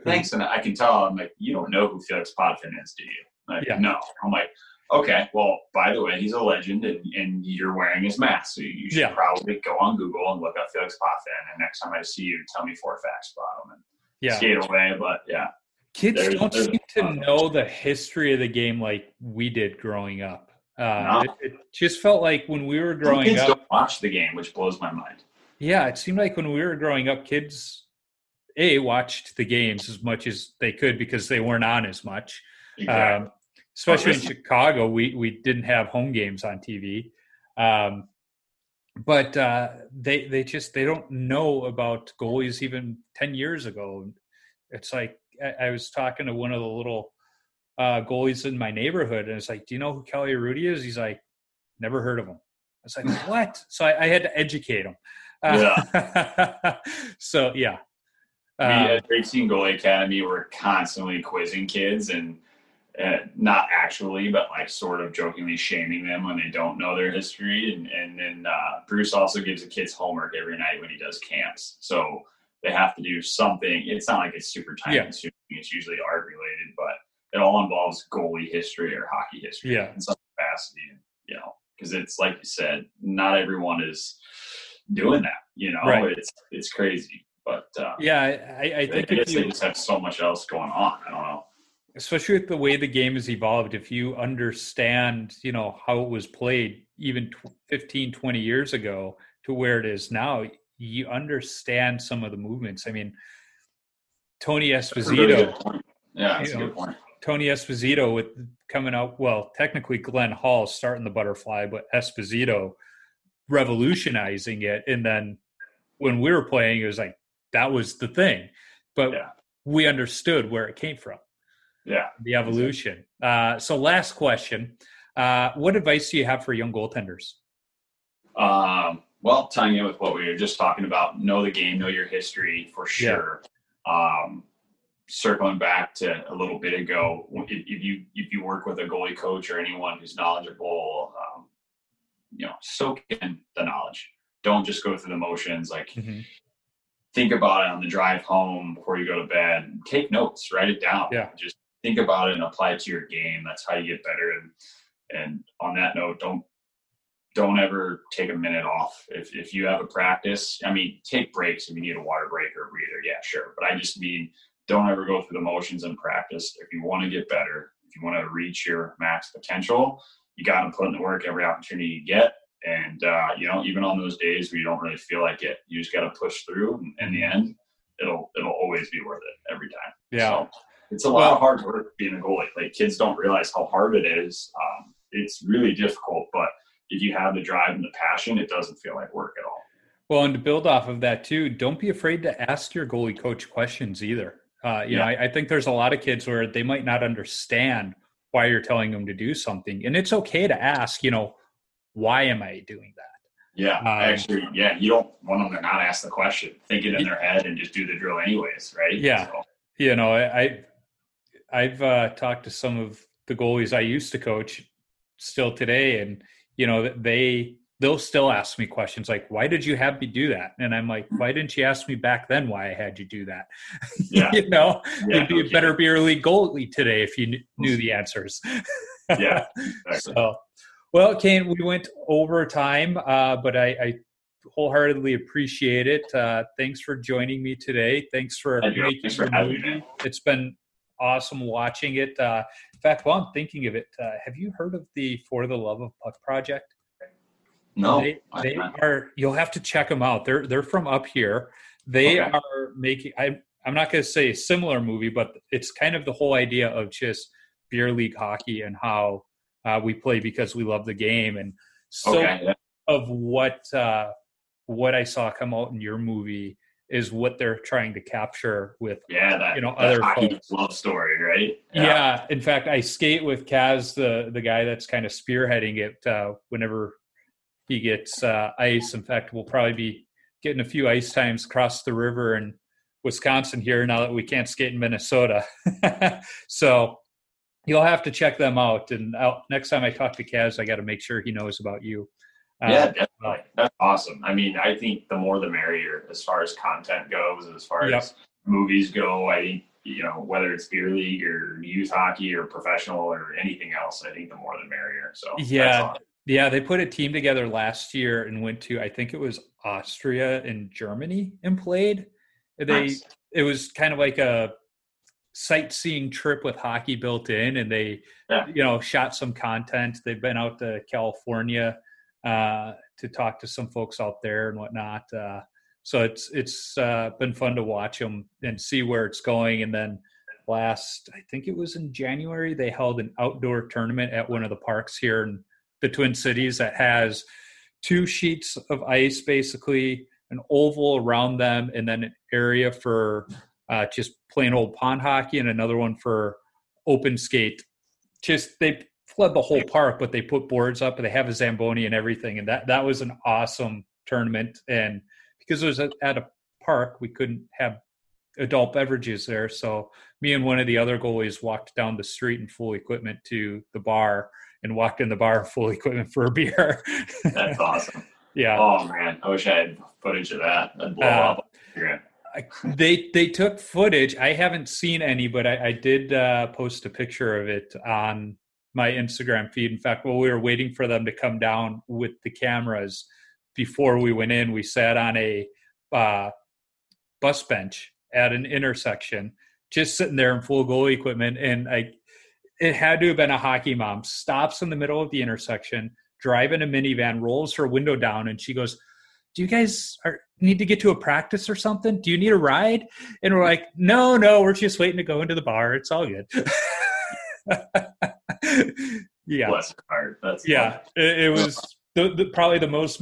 thanks. And I can tell, I'm like, you don't know who Felix Potvin is, do you? Like, yeah. no. I'm like, okay, well, by the way, he's a legend and, and you're wearing his mask. So you should yeah. probably go on Google and look up Felix Potvin. And next time I see you, tell me four facts about him and yeah. skate away. But yeah. Kids there's, don't there's seem to know the history of the game like we did growing up. Uh, no. it, it, just felt like when we were growing kids up. Don't watch the game, which blows my mind. Yeah, it seemed like when we were growing up, kids a watched the games as much as they could because they weren't on as much. Exactly. Um, especially in Chicago, we we didn't have home games on TV. Um, but uh, they they just they don't know about goalies even ten years ago. It's like I, I was talking to one of the little uh, goalies in my neighborhood, and it's like, "Do you know who Kelly Hrudey is?" He's like, "Never heard of him." I was like, "What?" So I, I had to educate him. Yeah. so yeah. We at um, Racine Goalie Academy, we're constantly quizzing kids and uh, not actually, but like sort of jokingly shaming them when they don't know their history. And, and then uh, Bruce also gives the kids homework every night when he does camps. So they have to do something. It's not like it's super time yeah. consuming. It's usually art related, but it all involves goalie history or hockey history yeah. in some capacity. You know, because it's like you said, not everyone is doing that. You know, right. it's it's crazy. But uh, yeah, I, I think I guess you, they just have so much else going on. I don't know. Especially with the way the game has evolved, if you understand, you know, how it was played even 15, 20 years ago to where it is now, you understand some of the movements. I mean, Tony Esposito. Really yeah, that's a good point. Tony Esposito with coming out. Well, technically, Glenn Hall starting the butterfly, but Esposito revolutionizing it. And then when we were playing, it was like that was the thing, but yeah. we understood where it came from. Yeah, the evolution. Uh, so, last question: uh, What advice do you have for young goaltenders? Um, well, tying in with what we were just talking about, know the game, know your history for sure. Yeah. Um, circling back to a little bit ago, if, if, you if you work with a goalie coach or anyone who's knowledgeable, um, you know, soak in the knowledge. Don't just go through the motions. Like, mm-hmm. think about it on the drive home before you go to bed. Take notes, write it down. Yeah. Just think about it and apply it to your game. That's how you get better. And And on that note, don't don't ever take a minute off. If if you have a practice, I mean, take breaks if you need a water break or a breather. Yeah, sure. But I just mean don't ever go through the motions in practice. If you want to get better, if you want to reach your max potential, you got to put in the work every opportunity you get. And uh, you know, even on those days where you don't really feel like it, you just got to push through. And in the end, it'll it'll always be worth it every time. Yeah. So it's a lot of hard work being a goalie. Like kids don't realize how hard it is. Um, it's really difficult, but if you have the drive and the passion, it doesn't feel like work at all. Well, and to build off of that too, don't be afraid to ask your goalie coach questions either. Uh, you yeah. know, I, I, think there's a lot of kids where they might not understand why you're telling them to do something, and it's okay to ask. You know, why am I doing that? Yeah, um, actually, yeah, you don't want them to not ask the question, think it in their head, and just do the drill anyways, right? Yeah, so. you know, I, I've uh, talked to some of the goalies I used to coach still today, and you know, they they'll still ask me questions like, "Why did you have me do that?" And I'm like, "Why didn't you ask me back then why I had you do that?" Yeah. you know, yeah, you'd be okay. a better beer league goalie today if you knew the answers. yeah. Exactly. So, well, Kane, we went over time, uh, but I, I, wholeheartedly appreciate it. Uh, thanks for joining me today. Thanks for making the movie. It's been awesome watching it. Uh, in fact, while I'm thinking of it, uh, have you heard of the For the Love of Puck project? No, they, they are. You'll have to check them out. They're they're from up here. They okay. are making. I I'm not going to say a similar movie, but it's kind of the whole idea of just beer league hockey and how uh, we play because we love the game. And so okay, of what uh, what I saw come out in your movie is what they're trying to capture with yeah that, you know other folks. love story right yeah. yeah. in fact i skate with kaz the the guy that's kind of spearheading it uh, whenever he gets uh, ice in fact we'll probably be getting a few ice times across the river in wisconsin here now that we can't skate in minnesota so you'll have to check them out and I'll, next time i talk to kaz i got to make sure he knows about you yeah, uh, definitely. That's awesome. I mean, I think the more the merrier as far as content goes, as far yep. as movies go. I think, you know, whether it's beer league or youth hockey or professional or anything else, I think the more the merrier. So, yeah. Awesome. Yeah, they put a team together last year and went to I think it was Austria and Germany and played. They nice. it was kind of like a sightseeing trip with hockey built in and they yeah. you know shot some content. They've been out to California uh, to talk to some folks out there and whatnot. Uh, so it's it's uh, been fun to watch them and see where it's going. And then last, I think it was in January, they held an outdoor tournament at one of the parks here in the Twin Cities that has two sheets of ice, basically an oval around them, and then an area for uh, just plain old pond hockey, and another one for open skate. Just they flood the whole park, but they put boards up and they have a Zamboni and everything. And that, that was an awesome tournament. And because it was at a park, we couldn't have adult beverages there. So me and one of the other goalies walked down the street in full equipment to the bar and walked in the bar full equipment for a beer. That's awesome. Yeah. Oh man, I wish I had footage of that. That'd blow uh, up. Yeah. they they took footage. I haven't seen any, but I, I did uh, post a picture of it on my Instagram feed. In fact, while we were waiting for them to come down with the cameras before we went in, we sat on a uh, bus bench at an intersection, just sitting there in full goalie equipment. And I, it had to have been a hockey mom. Stops in the middle of the intersection, driving a minivan, rolls her window down, and she goes, "Do you guys are, need to get to a practice or something? Do you need a ride?" And we're like, "No, no, we're just waiting to go into the bar. It's all good." yeah. Bless heart. That's yeah. It, it, was the, the, probably the most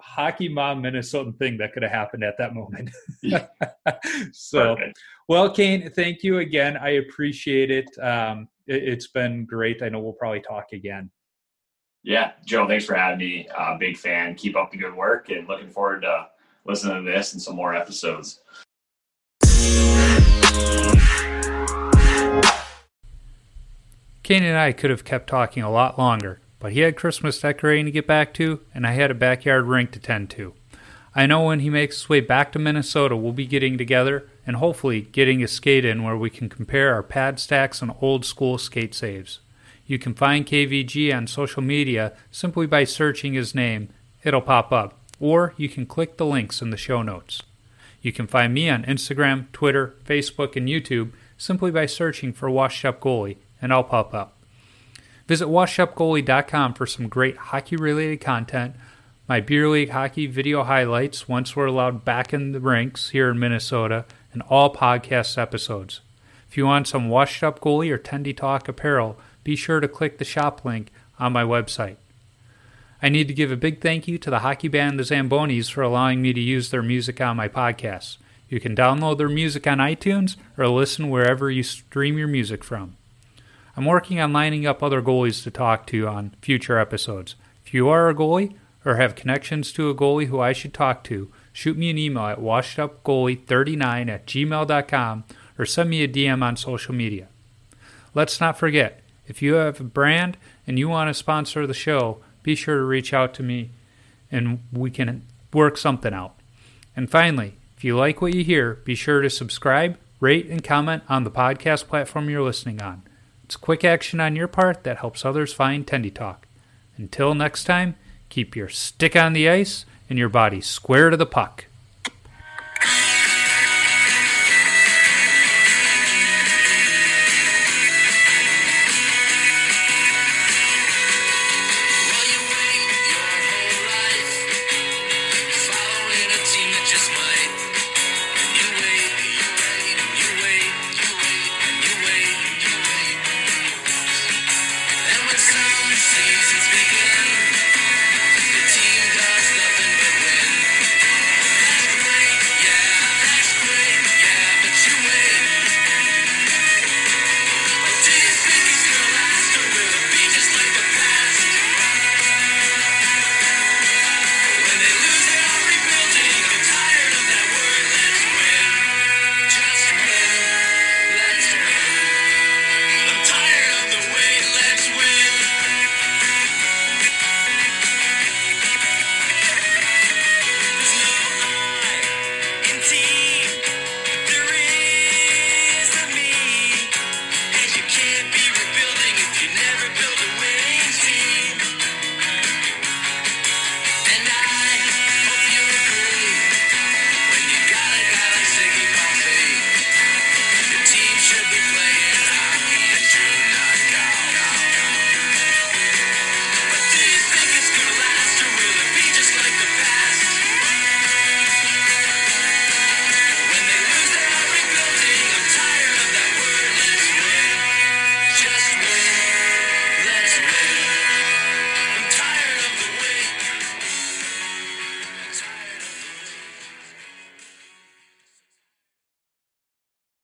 hockey mom Minnesotan thing that could have happened at that moment. so, Perfect. well, Kane, thank you again. I appreciate it. Um, it. has been great. I know we'll probably talk again. Yeah, Joe, thanks for having me. Uh, big fan. Keep up the good work and looking forward to listening to this and some more episodes. Kane and I could have kept talking a lot longer, but he had Christmas decorating to get back to, and I had a backyard rink to tend to. I know when he makes his way back to Minnesota, we'll be getting together and hopefully getting a skate in where we can compare our pad stacks and old school skate saves. You can find KVG on social media simply by searching his name. It'll pop up. Or you can click the links in the show notes. You can find me on Instagram, Twitter, Facebook, and YouTube simply by searching for Washed Up Goalie, and I'll pop up. Visit washedupgoalie.com for some great hockey related content, my beer league hockey video highlights once we're allowed back in the rinks here in Minnesota, and all podcast episodes. If you want some washed up goalie or Tendy Talk apparel, be sure to click the shop link on my website. I need to give a big thank you to the hockey band The Zambonis for allowing me to use their music on my podcast. You can download their music on iTunes or listen wherever you stream your music from. I'm working on lining up other goalies to talk to on future episodes. If you are a goalie or have connections to a goalie who I should talk to, shoot me an email at washedupgoalie39 at gmail.com or send me a DM on social media. Let's not forget, if you have a brand and you want to sponsor the show, be sure to reach out to me and we can work something out. And finally, if you like what you hear, be sure to subscribe, rate, and comment on the podcast platform you're listening on. It's quick action on your part that helps others find Tendy Talk. Until next time, keep your stick on the ice and your body square to the puck.